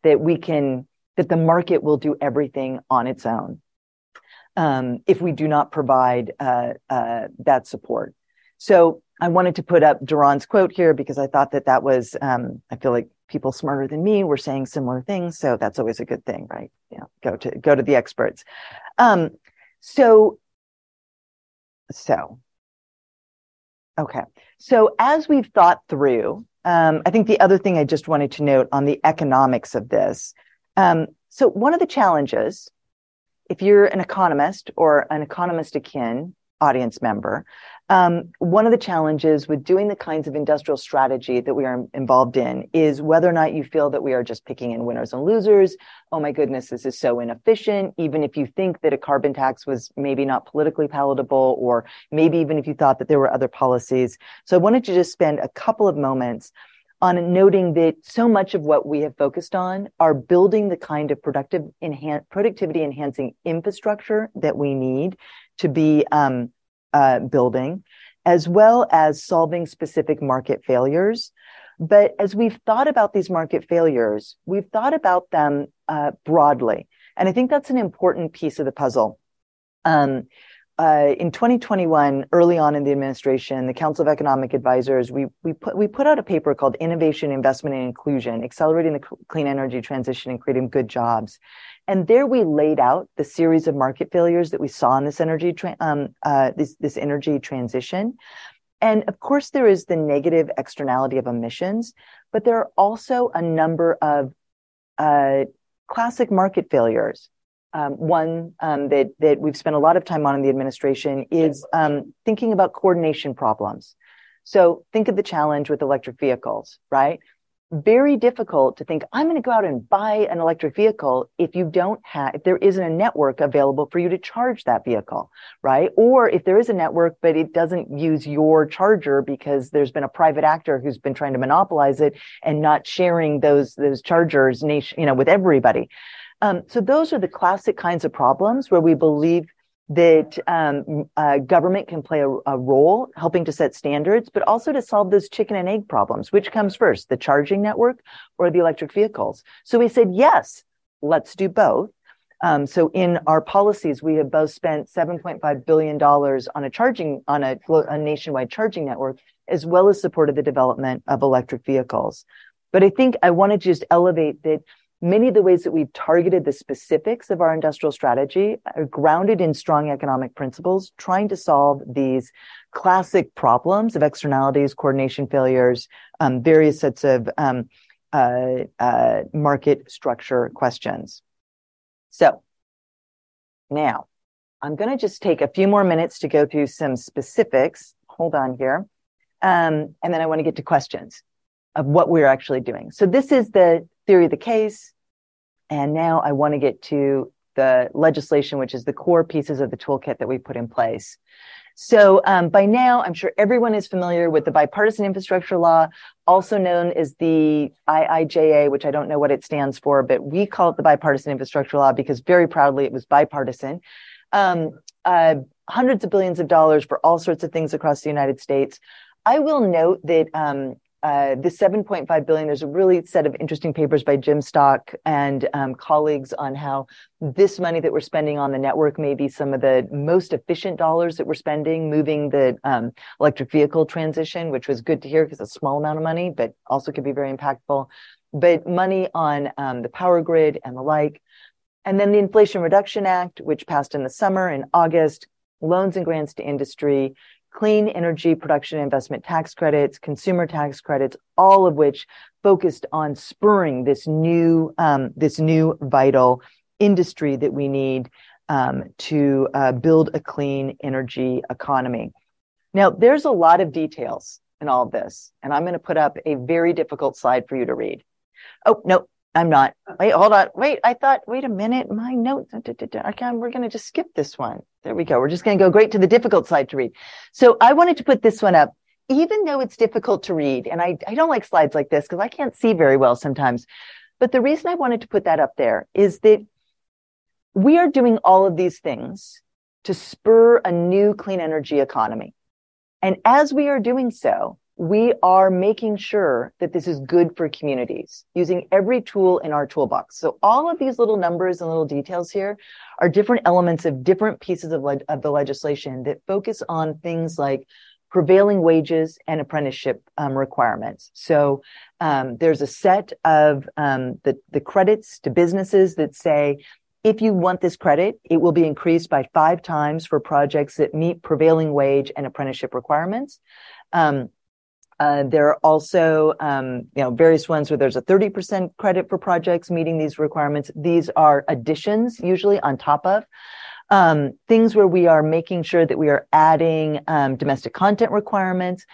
that we can that the market will do everything on its own um, if we do not provide uh, uh, that support. So I wanted to put up Daron's quote here because I thought that that was um, I feel like people smarter than me were saying similar things, so that's always a good thing, right? Yeah, go to go to the experts. Um, so so okay, so as we've thought through um, I think the other thing I just wanted to note on the economics of this. Um, so one of the challenges, if you're an economist or an economist akin audience member, um, one of the challenges with doing the kinds of industrial strategy that we are involved in is whether or not you feel that we are just picking in winners and losers. Oh my goodness, this is so inefficient. Even if you think that a carbon tax was maybe not politically palatable, or maybe even if you thought that there were other policies. So I wanted to just spend a couple of moments on noting that so much of what we have focused on are building the kind of productive enhan- productivity enhancing infrastructure that we need to be um, uh, building, as well as solving specific market failures. But as we've thought about these market failures, we've thought about them uh, broadly. And I think that's an important piece of the puzzle. Um, uh, in 2021, early on in the administration, the Council of Economic Advisors, we we put we put out a paper called "Innovation, Investment, and Inclusion: Accelerating the Clean Energy Transition and Creating Good Jobs." And there we laid out the series of market failures that we saw in this energy, tra- um, uh, this, this energy transition. And of course, there is the negative externality of emissions, but there are also a number of uh, classic market failures. Um, one um, that that we've spent a lot of time on in the administration is um, thinking about coordination problems. So think of the challenge with electric vehicles, right? very difficult to think i'm going to go out and buy an electric vehicle if you don't have if there isn't a network available for you to charge that vehicle right or if there is a network but it doesn't use your charger because there's been a private actor who's been trying to monopolize it and not sharing those those chargers nation you know with everybody um, so those are the classic kinds of problems where we believe that um, uh, government can play a, a, role helping to set standards, but also to solve those chicken and egg problems. Which comes first, the charging network or the electric vehicles? So we said, yes, let's do both. Um, so in our policies, we have both spent $7.5 billion on a charging, on a, a nationwide charging network, as well as supported the development of electric vehicles. But I think I want to just elevate that Many of the ways that we've targeted the specifics of our industrial strategy are grounded in strong economic principles, trying to solve these classic problems of externalities, coordination failures, um, various sets of um, uh, uh, market structure questions. So now I'm going to just take a few more minutes to go through some specifics. Hold on here. Um, and then I want to get to questions of what we're actually doing. So this is the theory of the case. And now I want to get to the legislation, which is the core pieces of the toolkit that we put in place. So um, by now, I'm sure everyone is familiar with the bipartisan infrastructure law, also known as the IIJA, which I don't know what it stands for, but we call it the bipartisan infrastructure law because very proudly it was bipartisan. Um, uh, hundreds of billions of dollars for all sorts of things across the United States. I will note that um, uh, the 7.5 billion, there's a really set of interesting papers by Jim Stock and um, colleagues on how this money that we're spending on the network may be some of the most efficient dollars that we're spending, moving the um, electric vehicle transition, which was good to hear because a small amount of money, but also could be very impactful. But money on um, the power grid and the like. And then the Inflation Reduction Act, which passed in the summer in August, loans and grants to industry, clean energy production investment tax credits, consumer tax credits, all of which focused on spurring this new um, this new vital industry that we need um, to uh, build a clean energy economy. Now, there's a lot of details in all of this, and I'm going to put up a very difficult slide for you to read. Oh no, I'm not. Wait, hold on. Wait, I thought. Wait a minute. My notes. Okay, we're going to just skip this one. There we go. We're just going to go great to the difficult slide to read. So I wanted to put this one up, even though it's difficult to read. And I, I don't like slides like this because I can't see very well sometimes. But the reason I wanted to put that up there is that we are doing all of these things to spur a new clean energy economy. And as we are doing so, we are making sure that this is good for communities using every tool in our toolbox. So all of these little numbers and little details here are different elements of different pieces of, le- of the legislation that focus on things like prevailing wages and apprenticeship um, requirements. So um, there's a set of um, the, the credits to businesses that say if you want this credit, it will be increased by five times for projects that meet prevailing wage and apprenticeship requirements. Um, uh, there are also, um, you know, various ones where there's a 30% credit for projects meeting these requirements. These are additions usually on top of um, things where we are making sure that we are adding um, domestic content requirements,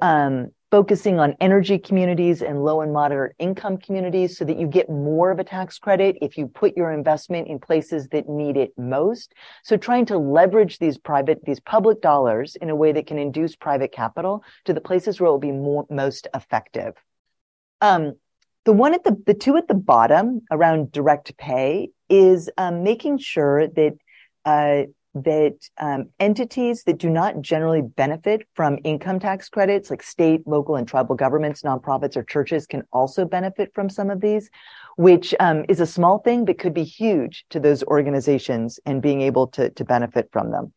um, focusing on energy communities and low and moderate income communities so that you get more of a tax credit if you put your investment in places that need it most. So trying to leverage these private, these public dollars in a way that can induce private capital to the places where it will be more, most effective. Um, the one at the, the two at the bottom around direct pay is um, making sure that uh, that um, entities that do not generally benefit from income tax credits, like state, local, and tribal governments, nonprofits, or churches, can also benefit from some of these, which um, is a small thing but could be huge to those organizations and being able to, to benefit from them.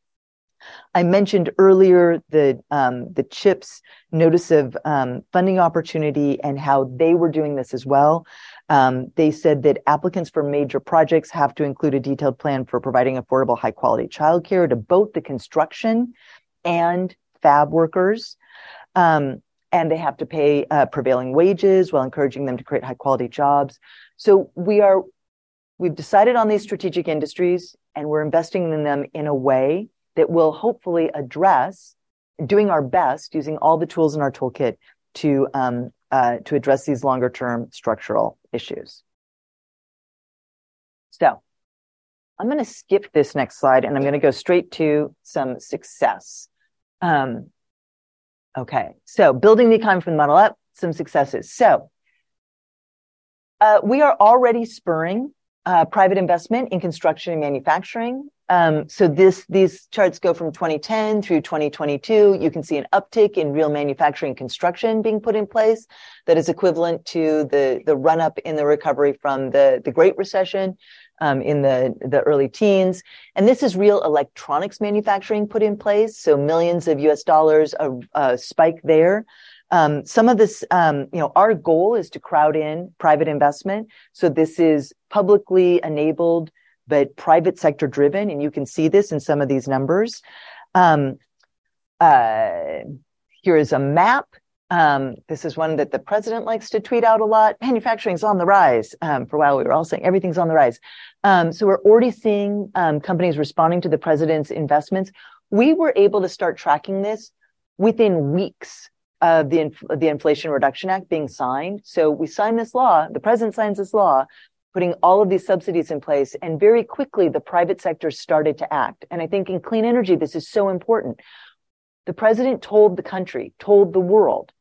I mentioned earlier the um, the CHIPS notice of um, funding opportunity and how they were doing this as well. Um, they said that applicants for major projects have to include a detailed plan for providing affordable, high quality childcare to both the construction and fab workers. Um, and they have to pay uh, prevailing wages while encouraging them to create high quality jobs. So we are, we've decided on these strategic industries and we're investing in them in a way that will hopefully address doing our best using all the tools in our toolkit to um, uh, to address these longer term structural issues. So I'm going to skip this next slide and I'm going to go straight to some success. Um, okay. So building the economy from the model up, some successes. So uh, we are already spurring uh, private investment in construction and manufacturing. Um, so this these charts go from 2010 through 2022. You can see an uptick in real manufacturing construction being put in place that is equivalent to the the run up in the recovery from the the Great Recession um, in the the early teens. And this is real electronics manufacturing put in place. So millions of U.S. dollars a, a spike there. Um, some of this, um, you know, our goal is to crowd in private investment. So this is publicly enabled but private sector driven. And you can see this in some of these numbers. Um, uh, here is a map. Um, this is one that the president likes to tweet out a lot. Manufacturing's on the rise. Um, for a while, we were all saying everything's on the rise. Um, so we're already seeing um, companies responding to the president's investments. We were able to start tracking this within weeks of the, the Inflation Reduction Act being signed. So we signed this law. The president signs this law putting all of these subsidies in place. And very quickly, the private sector started to act. And I think in clean energy, this is so important. The president told the country, told the world,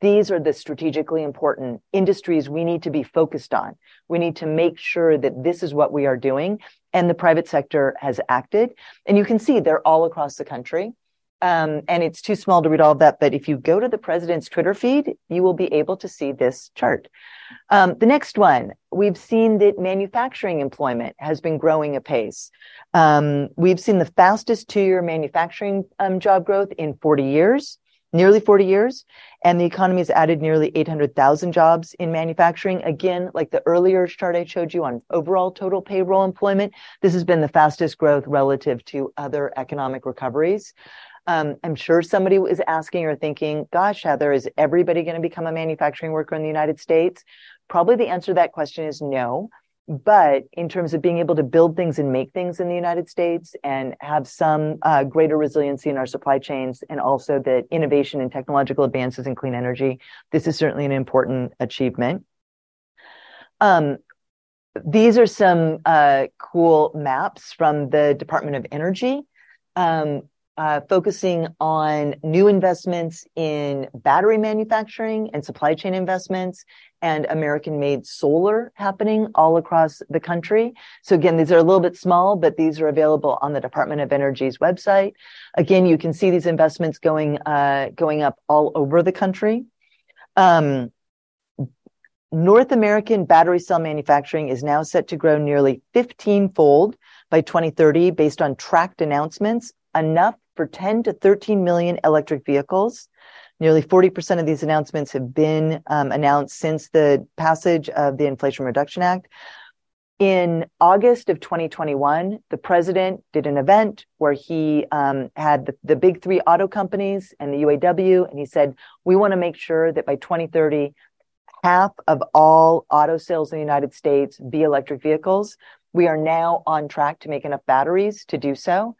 these are the strategically important industries we need to be focused on. We need to make sure that this is what we are doing. And the private sector has acted. And you can see they're all across the country. Um, and it's too small to read all of that. But if you go to the president's Twitter feed, you will be able to see this chart. Um, the next one, we've seen that manufacturing employment has been growing apace. Um, we've seen the fastest two year manufacturing um, job growth in 40 years nearly 40 years, and the economy has added nearly 800,000 jobs in manufacturing. Again, like the earlier chart I showed you on overall total payroll employment, this has been the fastest growth relative to other economic recoveries. Um, I'm sure somebody is asking or thinking, gosh, Heather, is everybody going to become a manufacturing worker in the United States? Probably the answer to that question is no. But in terms of being able to build things and make things in the United States and have some uh, greater resiliency in our supply chains and also the innovation and technological advances in clean energy, this is certainly an important achievement. Um, these are some uh, cool maps from the Department of Energy. Um, focusing on new investments in battery manufacturing and supply chain investments and American made solar happening all across the country. So again, these are a little bit small, but these are available on the Department of Energy's website. Again, you can see these investments going, uh, going up all over the country. Um, North American battery cell manufacturing is now set to grow nearly 15 fold by 2030 based on tracked announcements, enough for 10 to 13 million electric vehicles. Nearly 40% of these announcements have been um, announced since the passage of the Inflation Reduction Act. In August of 2021, the president did an event where he um, had the, the big three auto companies and the UAW, and he said, We want to make sure that by 2030, half of all auto sales in the United States be electric vehicles. We are now on track to make enough batteries to do so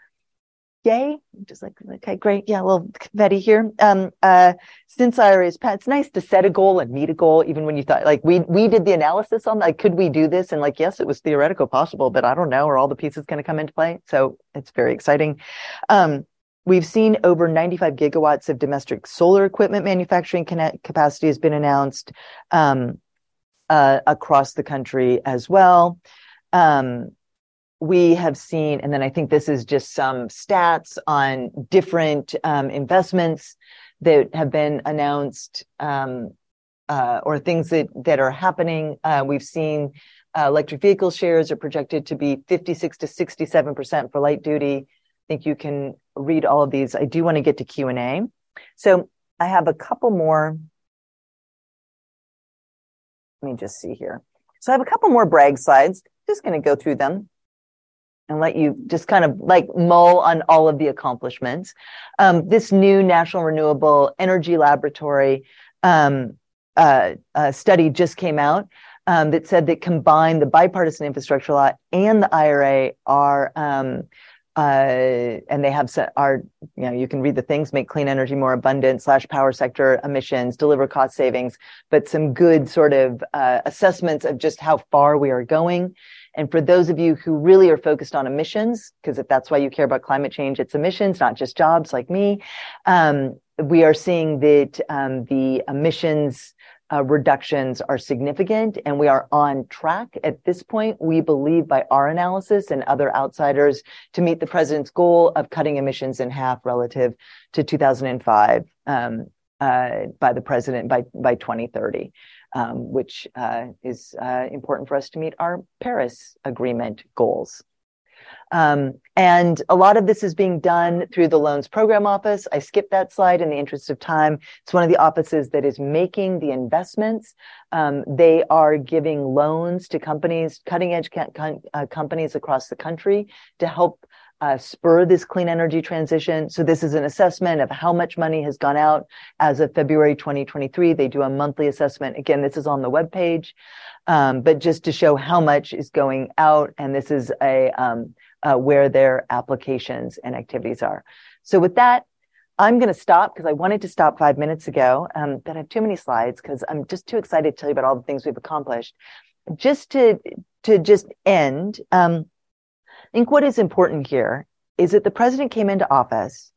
yay just like okay great. Yeah a little confetti here. Um uh since IRA's passed it's nice to set a goal and meet a goal even when you thought like we we did the analysis on like could we do this? And like yes it was theoretical possible but I don't know. Are all the pieces going to come into play? So it's very exciting. Um We've seen over 95 gigawatts of domestic solar equipment manufacturing capacity has been announced um, uh, across the country as well. Um, we have seen, and then I think this is just some stats on different um, investments that have been announced um, uh, or things that that are happening. Uh, we've seen uh, electric vehicle shares are projected to be 56 to 67 percent for light duty. I think you can read all of these. I do want to get to Q and A, so I have a couple more. Let me just see here. So I have a couple more brag slides. Just going to go through them and let you just kind of like mull on all of the accomplishments. Um, this new National Renewable Energy Laboratory um, uh, uh, study just came out um, that said that combined the bipartisan infrastructure law and the IRA are um, uh, and they have set are you know you can read the things make clean energy more abundant slash power sector emissions deliver cost savings but some good sort of uh, assessments of just how far we are going and for those of you who really are focused on emissions, because if that's why you care about climate change, it's emissions, not just jobs like me. Um, we are seeing that um, the emissions uh, reductions are significant and we are on track at this point, we believe by our analysis and other outsiders to meet the president's goal of cutting emissions in half relative to 2005 um, uh, by the president by, by 2030 um, which uh, is uh, important for us to meet our Paris Agreement goals. Um, and a lot of this is being done through the loans program office. I skipped that slide in the interest of time. It's one of the offices that is making the investments. Um, they are giving loans to companies, cutting edge uh, companies across the country to help uh, spur this clean energy transition. So this is an assessment of how much money has gone out as of February 2023. They do a monthly assessment. Again, this is on the web page, um, but just to show how much is going out, and this is a um, uh, where their applications and activities are. So with that, I'm going to stop because I wanted to stop five minutes ago, um, but I have too many slides because I'm just too excited to tell you about all the things we've accomplished. Just to to just end. Um, I think what is important here is that the president came into office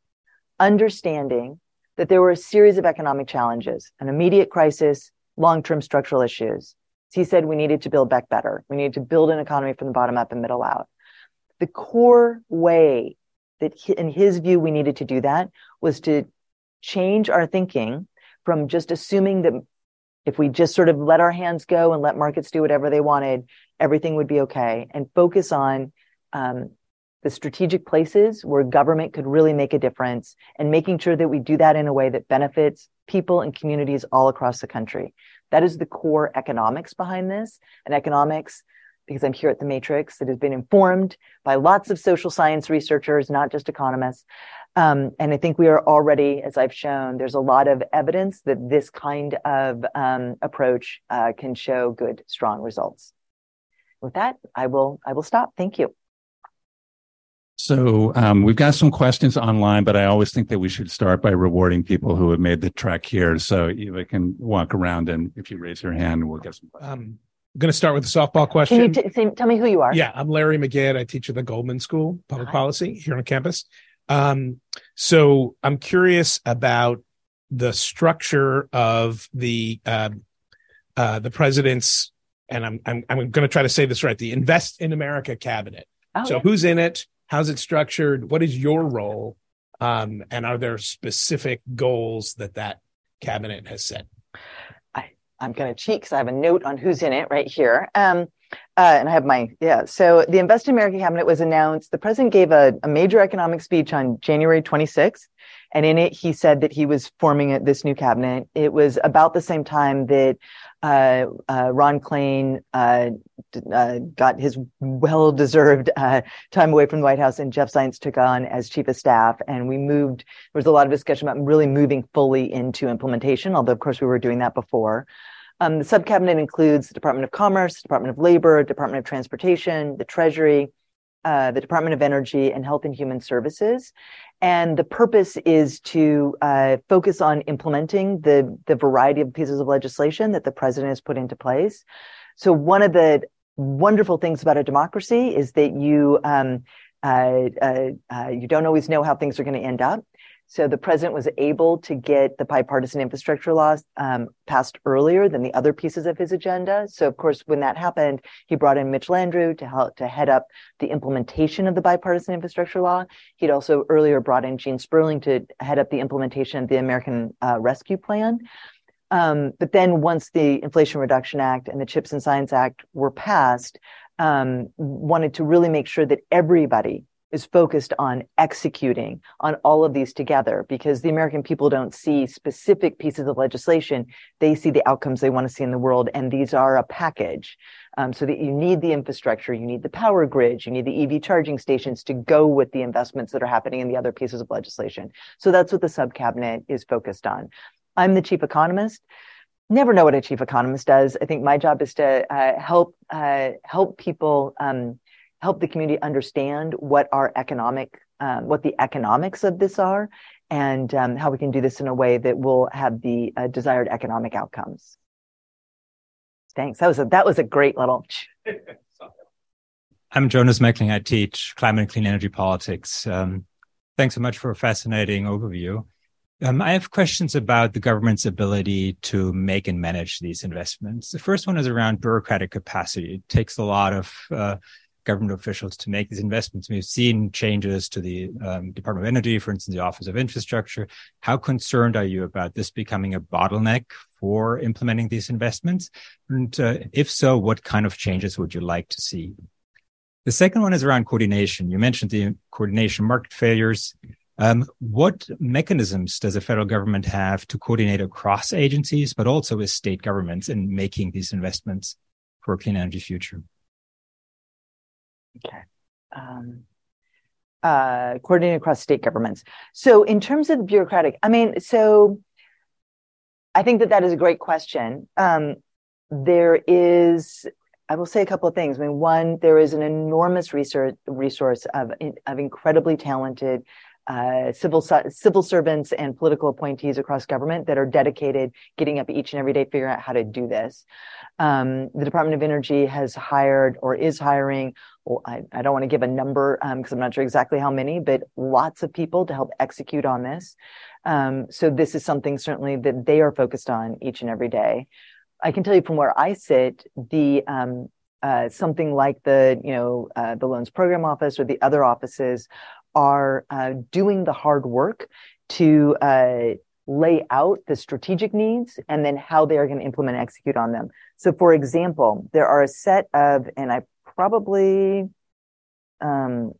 understanding that there were a series of economic challenges, an immediate crisis, long-term structural issues. He said we needed to build back better. We needed to build an economy from the bottom up and middle out. The core way that he, in his view, we needed to do that was to change our thinking from just assuming that if we just sort of let our hands go and let markets do whatever they wanted, everything would be okay, and focus on um, the strategic places where government could really make a difference and making sure that we do that in a way that benefits people and communities all across the country. That is the core economics behind this. And economics, because I'm here at the Matrix, that has been informed by lots of social science researchers, not just economists. Um, and I think we are already, as I've shown, there's a lot of evidence that this kind of um, approach uh, can show good, strong results. With that, I will I will stop. Thank you. So um, we've got some questions online, but I always think that we should start by rewarding people who have made the trek here. So Eva can walk around, and if you raise your hand, we'll get some. Um, I'm going to start with a softball question. Can you t- say, tell me who you are? Yeah, I'm Larry Magid. I teach at the Goldman School Public Hi. Policy here on campus. Um, so I'm curious about the structure of the uh, uh, the president's, and I'm I'm, I'm going to try to say this right. The Invest in America cabinet. Oh, so yeah. who's in it? How's it structured? What is your role? Um, and are there specific goals that that cabinet has set? I, I'm going to cheat because I have a note on who's in it right here. Um, uh, and I have my, yeah. So the Invest in America cabinet was announced. The president gave a, a major economic speech on January 26th. And in it, he said that he was forming this new cabinet. It was about the same time that uh, uh, Ron Klain uh, uh got his well-deserved uh, time away from the White House, and Jeff Zients took on as chief of staff. And we moved. There was a lot of discussion about really moving fully into implementation, although of course we were doing that before. Um, the subcabinet includes the Department of Commerce, Department of Labor, Department of Transportation, the Treasury, uh, the Department of Energy, and Health and Human Services. And the purpose is to uh, focus on implementing the, the variety of pieces of legislation that the president has put into place. So one of the wonderful things about a democracy is that you um, uh, uh, uh you don't always know how things are going to end up. So the president was able to get the bipartisan infrastructure laws um, passed earlier than the other pieces of his agenda. So of course, when that happened, he brought in Mitch Landrieu to help to head up the implementation of the bipartisan infrastructure law. He'd also earlier brought in Gene Sperling to head up the implementation of the American uh, Rescue Plan. Um, but then once the Inflation Reduction Act and the CHIPS and Science Act were passed, um, wanted to really make sure that everybody is focused on executing on all of these together because the American people don't see specific pieces of legislation. They see the outcomes they want to see in the world. And these are a package. Um, so that you need the infrastructure, you need the power grids, you need the EV charging stations to go with the investments that are happening in the other pieces of legislation. So that's what the sub cabinet is focused on. I'm the chief economist never know what a chief economist does. I think my job is to uh, help uh, help people um, help the community understand what our economic, um, what the economics of this are, and um, how we can do this in a way that will have the uh, desired economic outcomes. Thanks. That was a that was a great little. I'm Jonas Meckling. I teach climate and clean energy politics. Um, thanks so much for a fascinating overview. Um, I have questions about the government's ability to make and manage these investments. The first one is around bureaucratic capacity. It takes a lot of uh, government officials to make these investments. We've seen changes to the um, Department of Energy, for instance, the Office of Infrastructure. How concerned are you about this becoming a bottleneck for implementing these investments? And uh, if so, what kind of changes would you like to see? The second one is around coordination. You mentioned the coordination market failures. Um, what mechanisms does the federal government have to coordinate across agencies, but also with state governments in making these investments for a clean energy future? Okay. Um, uh, coordinating across state governments. So, in terms of the bureaucratic, I mean, so I think that that is a great question. Um, there is, I will say a couple of things. I mean, one, there is an enormous research resource of of incredibly talented uh, civil civil servants and political appointees across government that are dedicated getting up each and every day figuring out how to do this. Um, the Department of Energy has hired or is hiring. I, I don't want to give a number because um, I'm not sure exactly how many, but lots of people to help execute on this. Um, so this is something certainly that they are focused on each and every day. I can tell you from where I sit, the um, uh, something like the you know uh, the loans program office or the other offices are uh, doing the hard work to uh, lay out the strategic needs and then how they are going to implement and execute on them. So, for example, there are a set of, and I probably, um,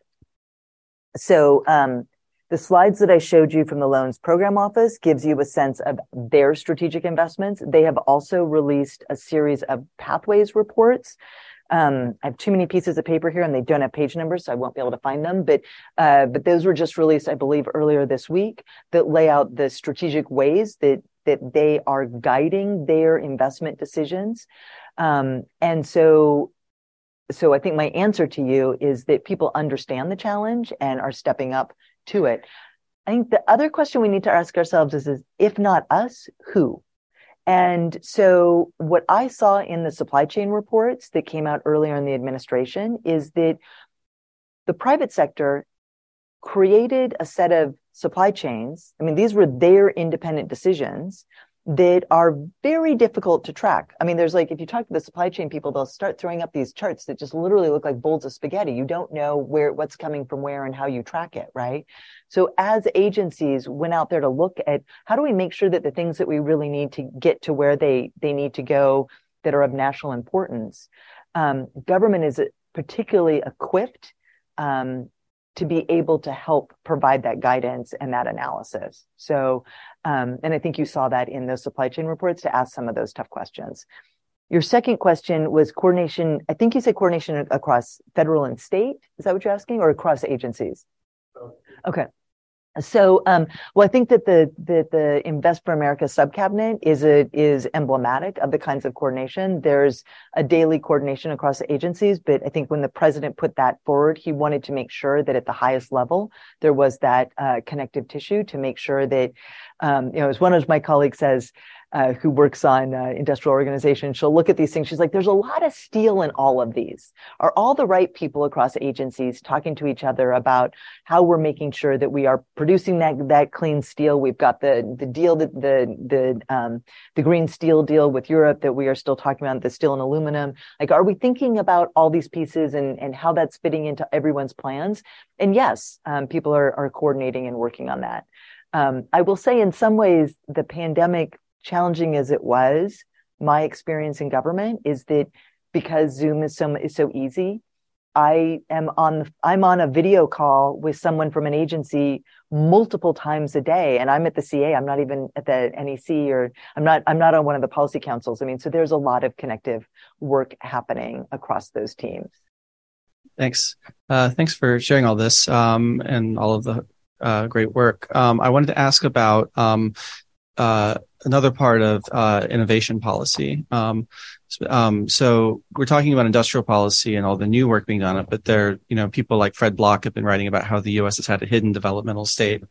so um, the slides that I showed you from the loans program office gives you a sense of their strategic investments. They have also released a series of pathways reports um, I have too many pieces of paper here and they don't have page numbers, so I won't be able to find them. But, uh, but those were just released, I believe, earlier this week that lay out the strategic ways that, that they are guiding their investment decisions. Um, and so, so I think my answer to you is that people understand the challenge and are stepping up to it. I think the other question we need to ask ourselves is, is if not us, who? And so what I saw in the supply chain reports that came out earlier in the administration is that the private sector created a set of supply chains. I mean, these were their independent decisions that are very difficult to track. I mean, there's like, if you talk to the supply chain people, they'll start throwing up these charts that just literally look like bowls of spaghetti. You don't know where, what's coming from where and how you track it, right? So as agencies went out there to look at how do we make sure that the things that we really need to get to where they, they need to go that are of national importance, um, government is particularly equipped, um, to be able to help provide that guidance and that analysis. So, um, and I think you saw that in those supply chain reports to ask some of those tough questions. Your second question was coordination. I think you said coordination across federal and state. Is that what you're asking, or across agencies? Okay. So, um, well, I think that the that the Invest for America subcabinet is a, is emblematic of the kinds of coordination. There's a daily coordination across agencies, but I think when the president put that forward, he wanted to make sure that at the highest level there was that uh, connective tissue to make sure that, um, you know, as one of my colleagues says, uh, who works on uh, industrial organization, she'll look at these things. She's like, there's a lot of steel in all of these. Are all the right people across agencies talking to each other about how we're making sure that we are producing that, that clean steel? We've got the, the deal that the, the, um, the green steel deal with Europe that we are still talking about, the steel and aluminum. Like, are we thinking about all these pieces and, and how that's fitting into everyone's plans? And yes, um, people are, are coordinating and working on that. Um, I will say in some ways, the pandemic challenging as it was, my experience in government is that because Zoom is so is so easy, I am on the, I'm on a video call with someone from an agency multiple times a day, and I'm at the CEA. I'm not even at the NEC, or I'm not I'm not on one of the policy councils. I mean, so there's a lot of connective work happening across those teams. Thanks. Uh, thanks for sharing all this um, and all of the uh, great work. Um, I wanted to ask about um, uh, another part of uh, innovation policy. Um, um, so we're talking about industrial policy and all the new work being done, but there, you know, people like Fred Block have been writing about how the U.S. has had a hidden developmental state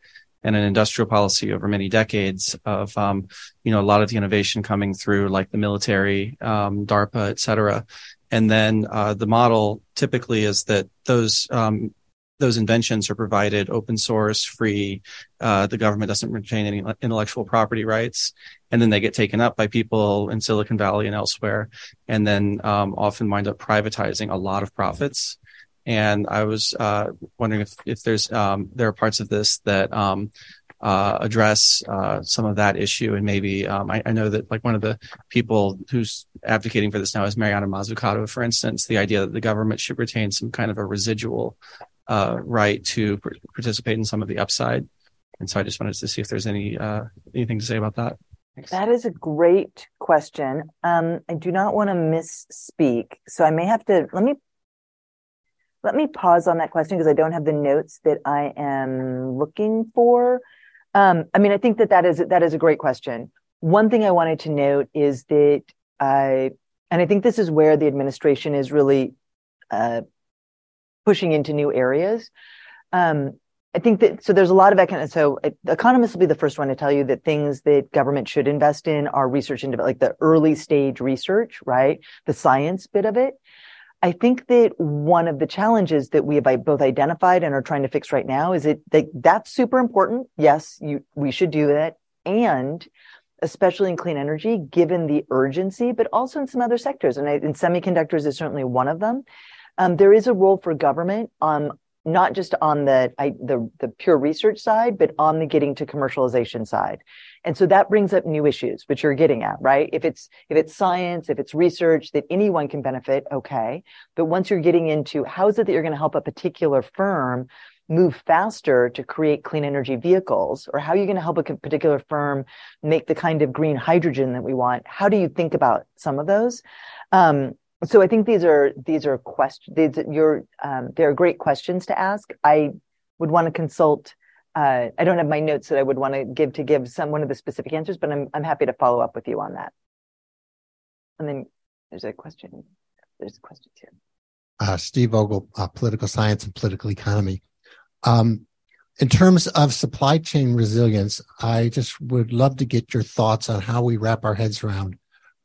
and an industrial policy over many decades of, um, you know, a lot of the innovation coming through like the military, um, DARPA, et cetera. And then uh, the model typically is that those um, those inventions are provided open source, free. Uh, the government doesn't retain any intellectual property rights, and then they get taken up by people in Silicon Valley and elsewhere, and then um, often wind up privatizing a lot of profits. And I was uh, wondering if if there's um, there are parts of this that um, uh, address uh, some of that issue. And maybe um, I, I, know that like one of the people who's advocating for this now is Mariana Mazzucato, for instance, the idea that the government should retain some kind of a residual uh, right to pr- participate in some of the upside. And so I just wanted to see if there's any uh, anything to say about that. Thanks. That is a great question. Um, I do not want to misspeak, so I may have to let me let me pause on that question because I don't have the notes that I am looking for. Um, I mean, I think that that is that is a great question. One thing I wanted to note is that I, and I think this is where the administration is really uh, pushing into new areas. Um, I think that so there's a lot of econ- so economists will be the first one to tell you that things that government should invest in are research and like the early stage research, right? The science bit of it. I think that one of the challenges that we have both identified and are trying to fix right now is that that's super important. Yes, you, we should do that. And especially in clean energy, given the urgency, but also in some other sectors. And in semiconductors is certainly one of them um, there is a role for government um, not just on the I, the the pure research side, but on the getting to commercialization side. And so that brings up new issues, which you're getting at, right? If it's if it's science, if it's research that anyone can benefit, okay. But once you're getting into how is it that you're going to help a particular firm move faster to create clean energy vehicles, or how are you going to help a particular firm make the kind of green hydrogen that we want? How do you think about some of those? Um, so I think these are these are questions. These you're um, they're great questions to ask. I would want to consult. Uh, I don't have my notes that I would want to give to give some one of the specific answers, but I'm I'm happy to follow up with you on that. And then there's a question. There's a question here. Uh, Steve Vogel, uh, political science and political economy. Um, in terms of supply chain resilience, I just would love to get your thoughts on how we wrap our heads around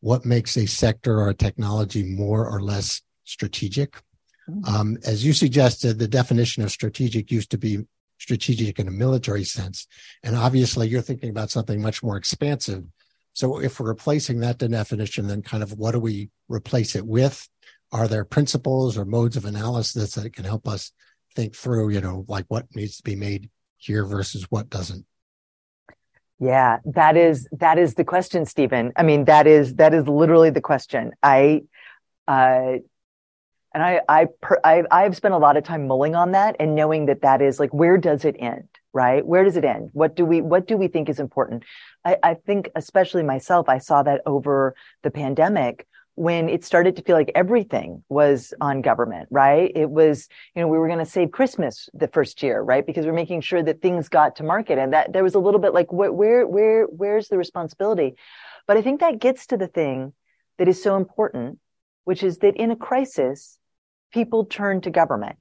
what makes a sector or a technology more or less strategic. Mm-hmm. Um, as you suggested, the definition of strategic used to be strategic in a military sense. And obviously, you're thinking about something much more expansive. So, if we're replacing that definition, then kind of what do we replace it with? Are there principles or modes of analysis that can help us think through, you know, like what needs to be made here versus what doesn't? Yeah, that is that is the question, Stephen. I mean, that is that is literally the question. I, uh, and I I per, I I've spent a lot of time mulling on that and knowing that that is like where does it end, right? Where does it end? What do we what do we think is important? I, I think, especially myself, I saw that over the pandemic when it started to feel like everything was on government, right? It was, you know, we were going to save Christmas the first year, right? Because we're making sure that things got to market and that there was a little bit like, where, where, where, where's the responsibility? But I think that gets to the thing that is so important, which is that in a crisis, people turn to government,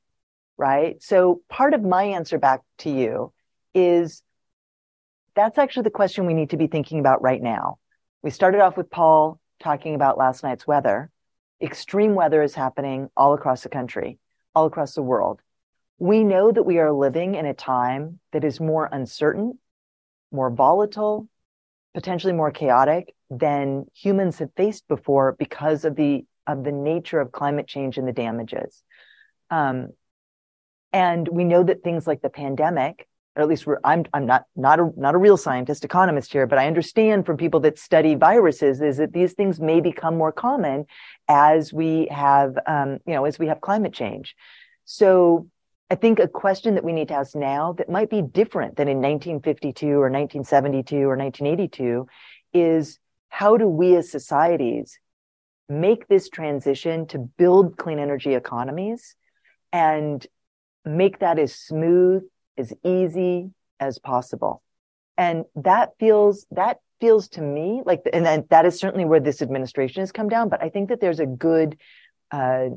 right? So part of my answer back to you is that's actually the question we need to be thinking about right now. We started off with Paul talking about last night's weather. Extreme weather is happening all across the country, all across the world. We know that we are living in a time that is more uncertain, more volatile, potentially more chaotic than humans have faced before because of the of the nature of climate change and the damages. Um, and we know that things like the pandemic or at least I'm I'm not not a not a real scientist economist here, but I understand from people that study viruses is that these things may become more common as we have um, you know as we have climate change. So I think a question that we need to ask now that might be different than in 1952 or 1972 or 1982 is how do we as societies make this transition to build clean energy economies and make that as smooth as easy as possible. And that feels, that feels to me like, and then that is certainly where this administration has come down. But I think that there's a good, uh,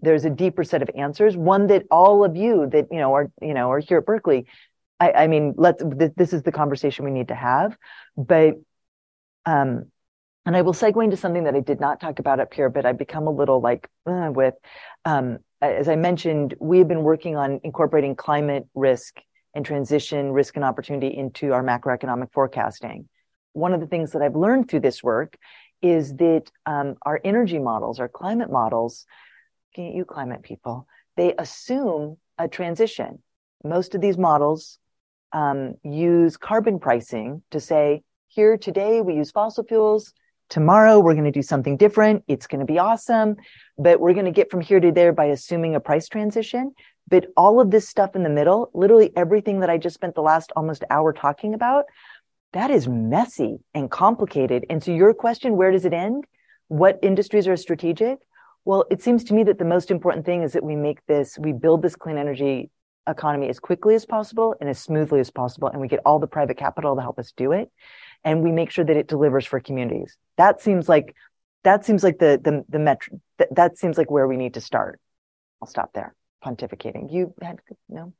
there's a deeper set of answers. One that all of you that, you know, are, you know, are here at Berkeley. I, I mean, let's, th- this is the conversation we need to have. But, um, and I will segue into something that I did not talk about up here, but I've become a little like uh, with, um, as I mentioned, we have been working on incorporating climate risk and transition risk and opportunity into our macroeconomic forecasting. One of the things that I've learned through this work is that um, our energy models, our climate models, at you climate people, they assume a transition. Most of these models um, use carbon pricing to say, here today we use fossil fuels, tomorrow we're going to do something different. It's going to be awesome, but we're going to get from here to there by assuming a price transition. But all of this stuff in the middle, literally everything that I just spent the last almost hour talking about, that is messy and complicated. And so your question, where does it end? What industries are strategic? Well, it seems to me that the most important thing is that we make this, we build this clean energy economy as quickly as possible and as smoothly as possible. And we get all the private capital to help us do it and we make sure that it delivers for communities. That seems like that seems like the the the metric that, that seems like where we need to start. I'll stop there. Pontificating. You had no.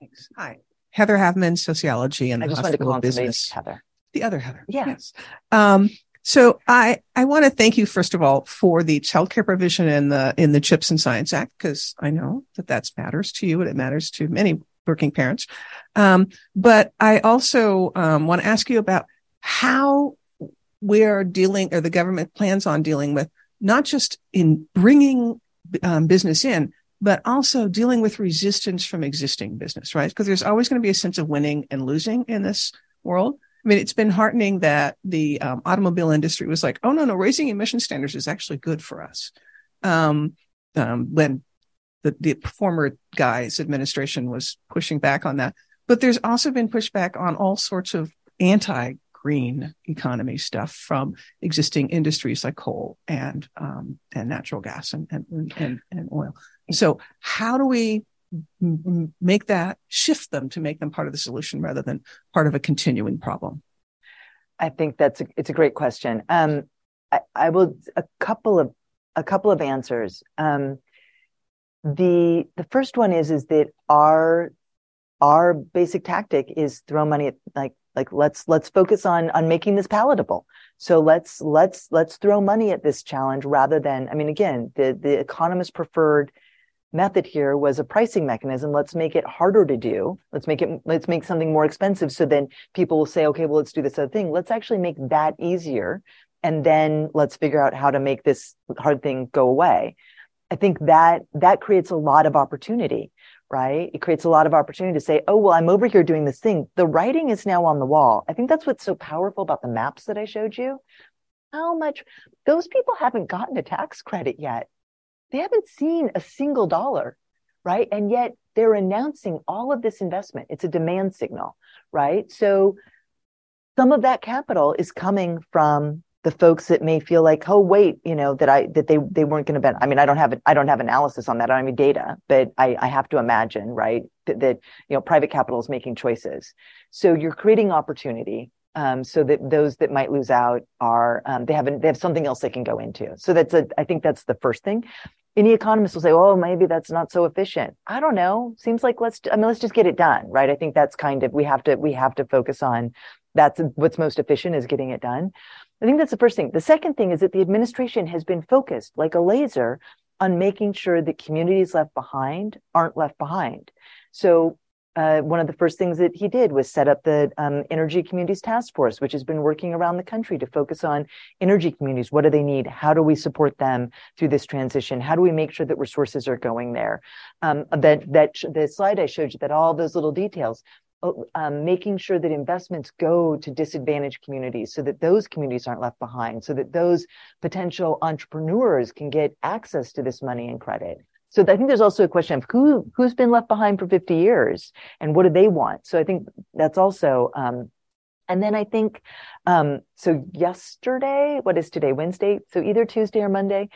Thanks. Hi, Heather Haveman, sociology and I just wanted to call business. Heather. The other Heather. Yeah. Yes. Um, so I, I want to thank you first of all for the childcare provision in the in the Chips and Science Act because I know that that matters to you and it matters to many working parents. Um, but I also um, want to ask you about how we're dealing, or the government plans on dealing with, not just in bringing um, business in, but also dealing with resistance from existing business, right? Because there's always going to be a sense of winning and losing in this world. I mean, it's been heartening that the um, automobile industry was like, oh, no, no, raising emission standards is actually good for us. Um, um, when the, the former guy's administration was pushing back on that. But there's also been pushback on all sorts of anti green economy stuff from existing industries like coal and um, and natural gas and, and and and oil. So how do we make that shift them to make them part of the solution rather than part of a continuing problem? I think that's a, it's a great question. Um, I, I, will a couple of a couple of answers. Um, the the first one is is that our our basic tactic is throw money at like like let's let's focus on on making this palatable so let's let's let's throw money at this challenge rather than i mean again the the economist preferred method here was a pricing mechanism let's make it harder to do let's make it let's make something more expensive so then people will say okay well let's do this other thing let's actually make that easier and then let's figure out how to make this hard thing go away i think that that creates a lot of opportunity right? It creates a lot of opportunity to say, oh, well, I'm over here doing this thing. The writing is now on the wall. I think that's what's so powerful about the maps that I showed you. How much those people haven't gotten a tax credit yet. They haven't seen a single dollar, right? And yet they're announcing all of this investment. It's a demand signal, right? So some of that capital is coming from the folks that may feel like, oh wait, you know that I that they they weren't going to bet. I mean, I don't have I don't have analysis on that. I don't have any data, but I, I have to imagine, right, that, that you know private capital is making choices. So you're creating opportunity um, so that those that might lose out are um, they haven't they have something else they can go into. So that's a I think that's the first thing. Any economist will say, "Oh, maybe that's not so efficient." I don't know. Seems like let's I mean let's just get it done, right? I think that's kind of we have to we have to focus on that's what's most efficient is getting it done. I think that's the first thing. The second thing is that the administration has been focused like a laser on making sure that communities left behind aren't left behind. So uh, one of the first things that he did was set up the um, Energy Communities Task Force, which has been working around the country to focus on energy communities. What do they need? How do we support them through this transition? How do we make sure that resources are going there? Um, that that the slide I showed you, that all those little details um, making sure that investments go to disadvantaged communities so that those communities aren't left behind, so that those potential entrepreneurs can get access to this money and credit. So I think there's also a question of who who's been left behind for 50 years and what do they want. So I think that's also um, and then I think, um, so yesterday, what is today, Wednesday? So either Tuesday or Monday,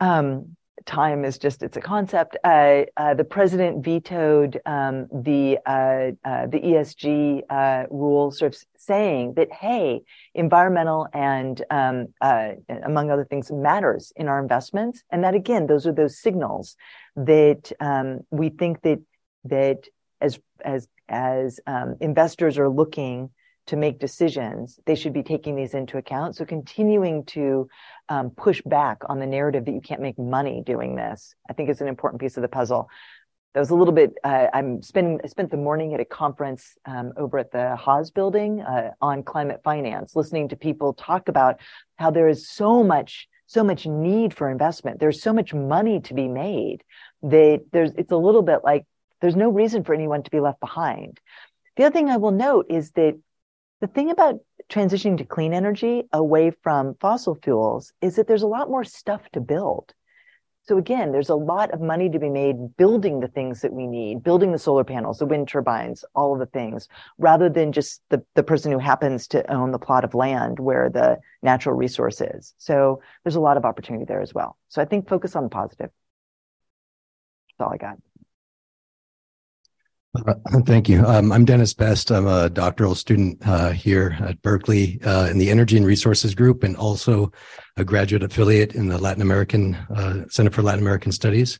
um, time is just it's a concept. Uh, uh, the president vetoed um, the uh, uh the ESG uh, rule, sort of saying that hey, environmental and um, uh, among other things matters in our investments, and that again, those are those signals that um, we think that that as as as um, investors are looking to make decisions, they should be taking these into account. So continuing to um, push back on the narrative that you can't make money doing this, I think is an important piece of the puzzle. That was a little bit. Uh, I'm spending. I spent the morning at a conference um, over at the Haas Building uh, on climate finance, listening to people talk about how there is so much, so much need for investment. There's so much money to be made that there's. It's a little bit like there's no reason for anyone to be left behind. The other thing I will note is that the thing about transitioning to clean energy away from fossil fuels is that there's a lot more stuff to build. So again, there's a lot of money to be made building the things that we need, building the solar panels, the wind turbines, all of the things, rather than just the, the person who happens to own the plot of land where the natural resource is. So there's a lot of opportunity there as well. So I think focus on the positive. That's all I got. Uh, thank you. Um, I'm Dennis Best. I'm a doctoral student uh, here at Berkeley uh, in the Energy and Resources Group, and also a graduate affiliate in the Latin American uh, Center for Latin American Studies.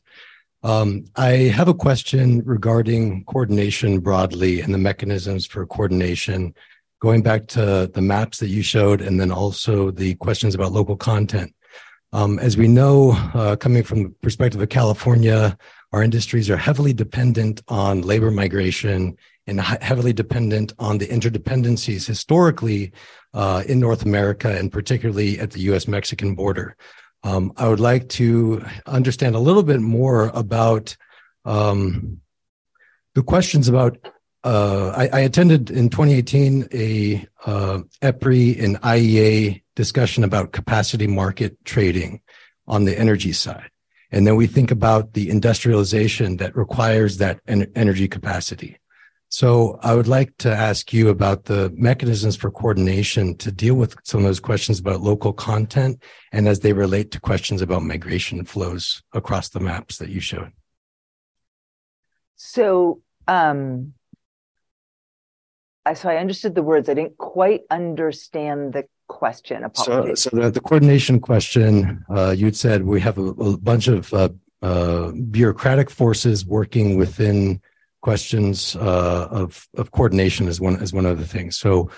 Um, I have a question regarding coordination broadly and the mechanisms for coordination, going back to the maps that you showed, and then also the questions about local content. Um, as we know, uh, coming from the perspective of California, our industries are heavily dependent on labor migration and heavily dependent on the interdependencies historically uh, in North America and particularly at the US Mexican border. Um, I would like to understand a little bit more about um, the questions about. Uh, I, I, attended in 2018 a uh, EPRI and IEA discussion about capacity market trading on the energy side. And then we think about the industrialization that requires that en- energy capacity. So I would like to ask you about the mechanisms for coordination to deal with some of those questions about local content and as they relate to questions about migration flows across the maps that you showed. So, um, so I understood the words. I didn't quite understand the question. Apologies. So, so the, the coordination question, uh, you'd said we have a, a bunch of uh, uh, bureaucratic forces working within questions uh, of of coordination as one as one of the things. So.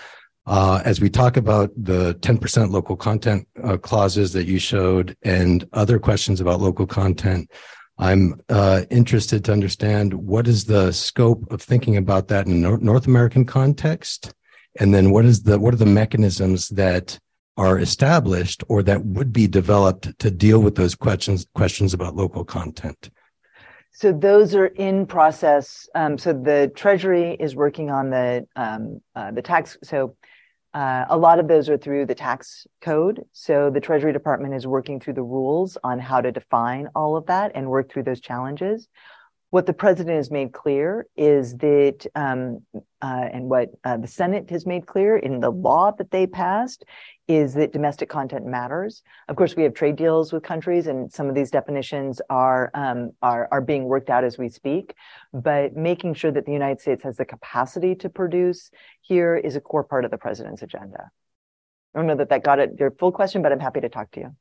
Uh, as we talk about the 10% local content uh, clauses that you showed and other questions about local content, I'm uh, interested to understand what is the scope of thinking about that in a North American context, and then what is the what are the mechanisms that are established or that would be developed to deal with those questions questions about local content. So those are in process. Um, so the Treasury is working on the um, uh, the tax. So uh, a lot of those are through the tax code. So the Treasury Department is working through the rules on how to define all of that and work through those challenges. What the president has made clear is that, um, uh, and what uh, the Senate has made clear in the law that they passed, is that domestic content matters. Of course, we have trade deals with countries, and some of these definitions are um, are, are being worked out as we speak. But making sure that the United States has the capacity to produce here is a core part of the president's agenda. I don't know that that got it your full question, but I'm happy to talk to you.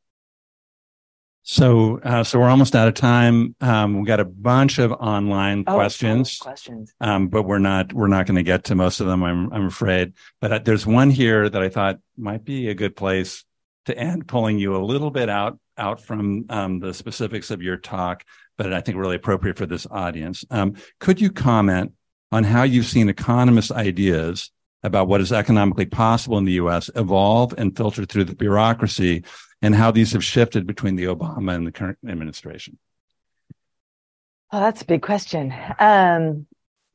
So, uh, so we're almost out of time. Um, we got a bunch of online oh, questions, questions, um, but we're not we're not going to get to most of them. I'm I'm afraid. But uh, there's one here that I thought might be a good place to end, pulling you a little bit out out from um, the specifics of your talk, but I think really appropriate for this audience. Um, could you comment on how you've seen economist ideas about what is economically possible in the U.S. evolve and filter through the bureaucracy? And how these have shifted between the Obama and the current administration? Well, that's a big question. Um,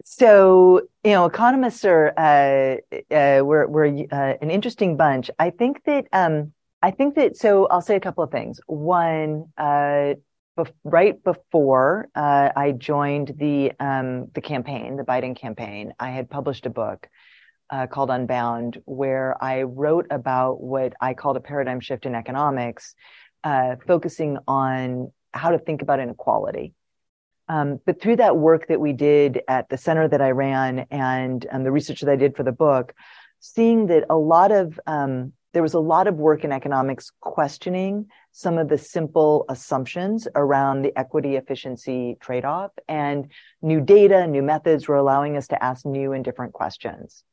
so, you know, economists are uh, uh, we're we're uh, an interesting bunch. I think that um, I think that so. I'll say a couple of things. One, uh, right before uh, I joined the um, the campaign, the Biden campaign, I had published a book uh, called Unbound, where I wrote about what I called a paradigm shift in economics, uh, focusing on how to think about inequality. Um, but through that work that we did at the center that I ran and um, the research that I did for the book, seeing that a lot of um, there was a lot of work in economics questioning some of the simple assumptions around the equity efficiency trade off, and new data, new methods were allowing us to ask new and different questions.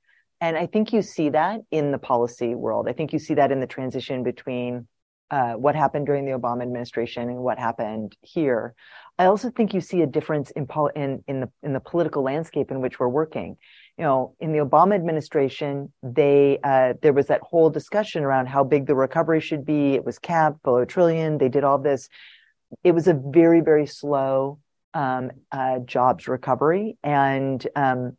And I think you see that in the policy world. I think you see that in the transition between uh, what happened during the Obama administration and what happened here. I also think you see a difference in, pol- in, in the in the political landscape in which we're working. You know, in the Obama administration, they uh, there was that whole discussion around how big the recovery should be. It was capped below a trillion. They did all this. It was a very very slow um, uh, jobs recovery, and um,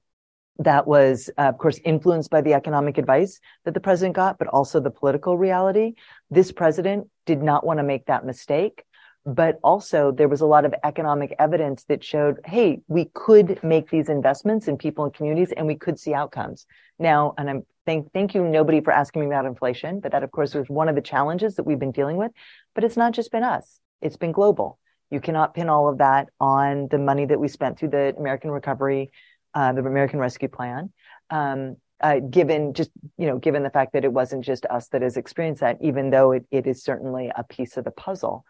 that was, uh, of course, influenced by the economic advice that the president got, but also the political reality. This president did not want to make that mistake. But also, there was a lot of economic evidence that showed, hey, we could make these investments in people and communities and we could see outcomes. Now, and I'm thank, thank you, nobody, for asking me about inflation, but that, of course, was one of the challenges that we've been dealing with. But it's not just been us, it's been global. You cannot pin all of that on the money that we spent through the American Recovery uh, the American Rescue Plan. Um, uh, given just you know given the fact that it wasn't just us that has experienced that even though it, it is certainly a piece of the puzzle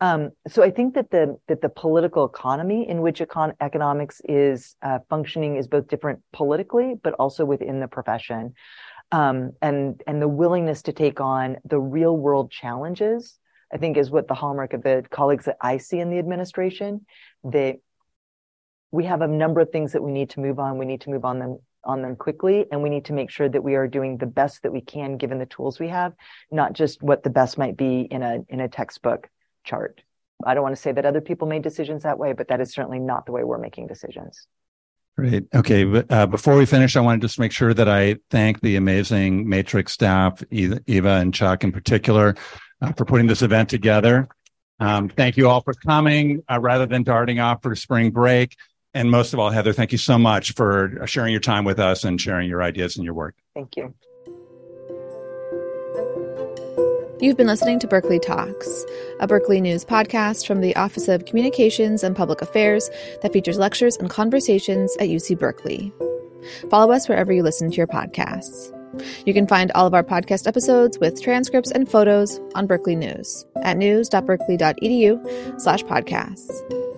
um, so i think that the that the political economy in which econ- economics is uh, functioning is both different politically but also within the profession um, and and the willingness to take on the real world challenges i think is what the hallmark of the colleagues that i see in the administration that we have a number of things that we need to move on. We need to move on them on them quickly and we need to make sure that we are doing the best that we can given the tools we have not just what the best might be in a in a textbook chart i don't want to say that other people made decisions that way but that is certainly not the way we're making decisions Great. Okay. But, uh, before we finish, I want to just make sure that I thank the amazing Matrix staff, Eva and Chuck in particular, uh, for putting this event together. Um, thank you all for coming uh, rather than darting off for spring break. And most of all, Heather, thank you so much for sharing your time with us and sharing your ideas and your work. Thank you. You've been listening to Berkeley Talks, a Berkeley News podcast from the Office of Communications and Public Affairs that features lectures and conversations at UC Berkeley. Follow us wherever you listen to your podcasts. You can find all of our podcast episodes with transcripts and photos on Berkeley News at news.berkeley.edu slash podcasts.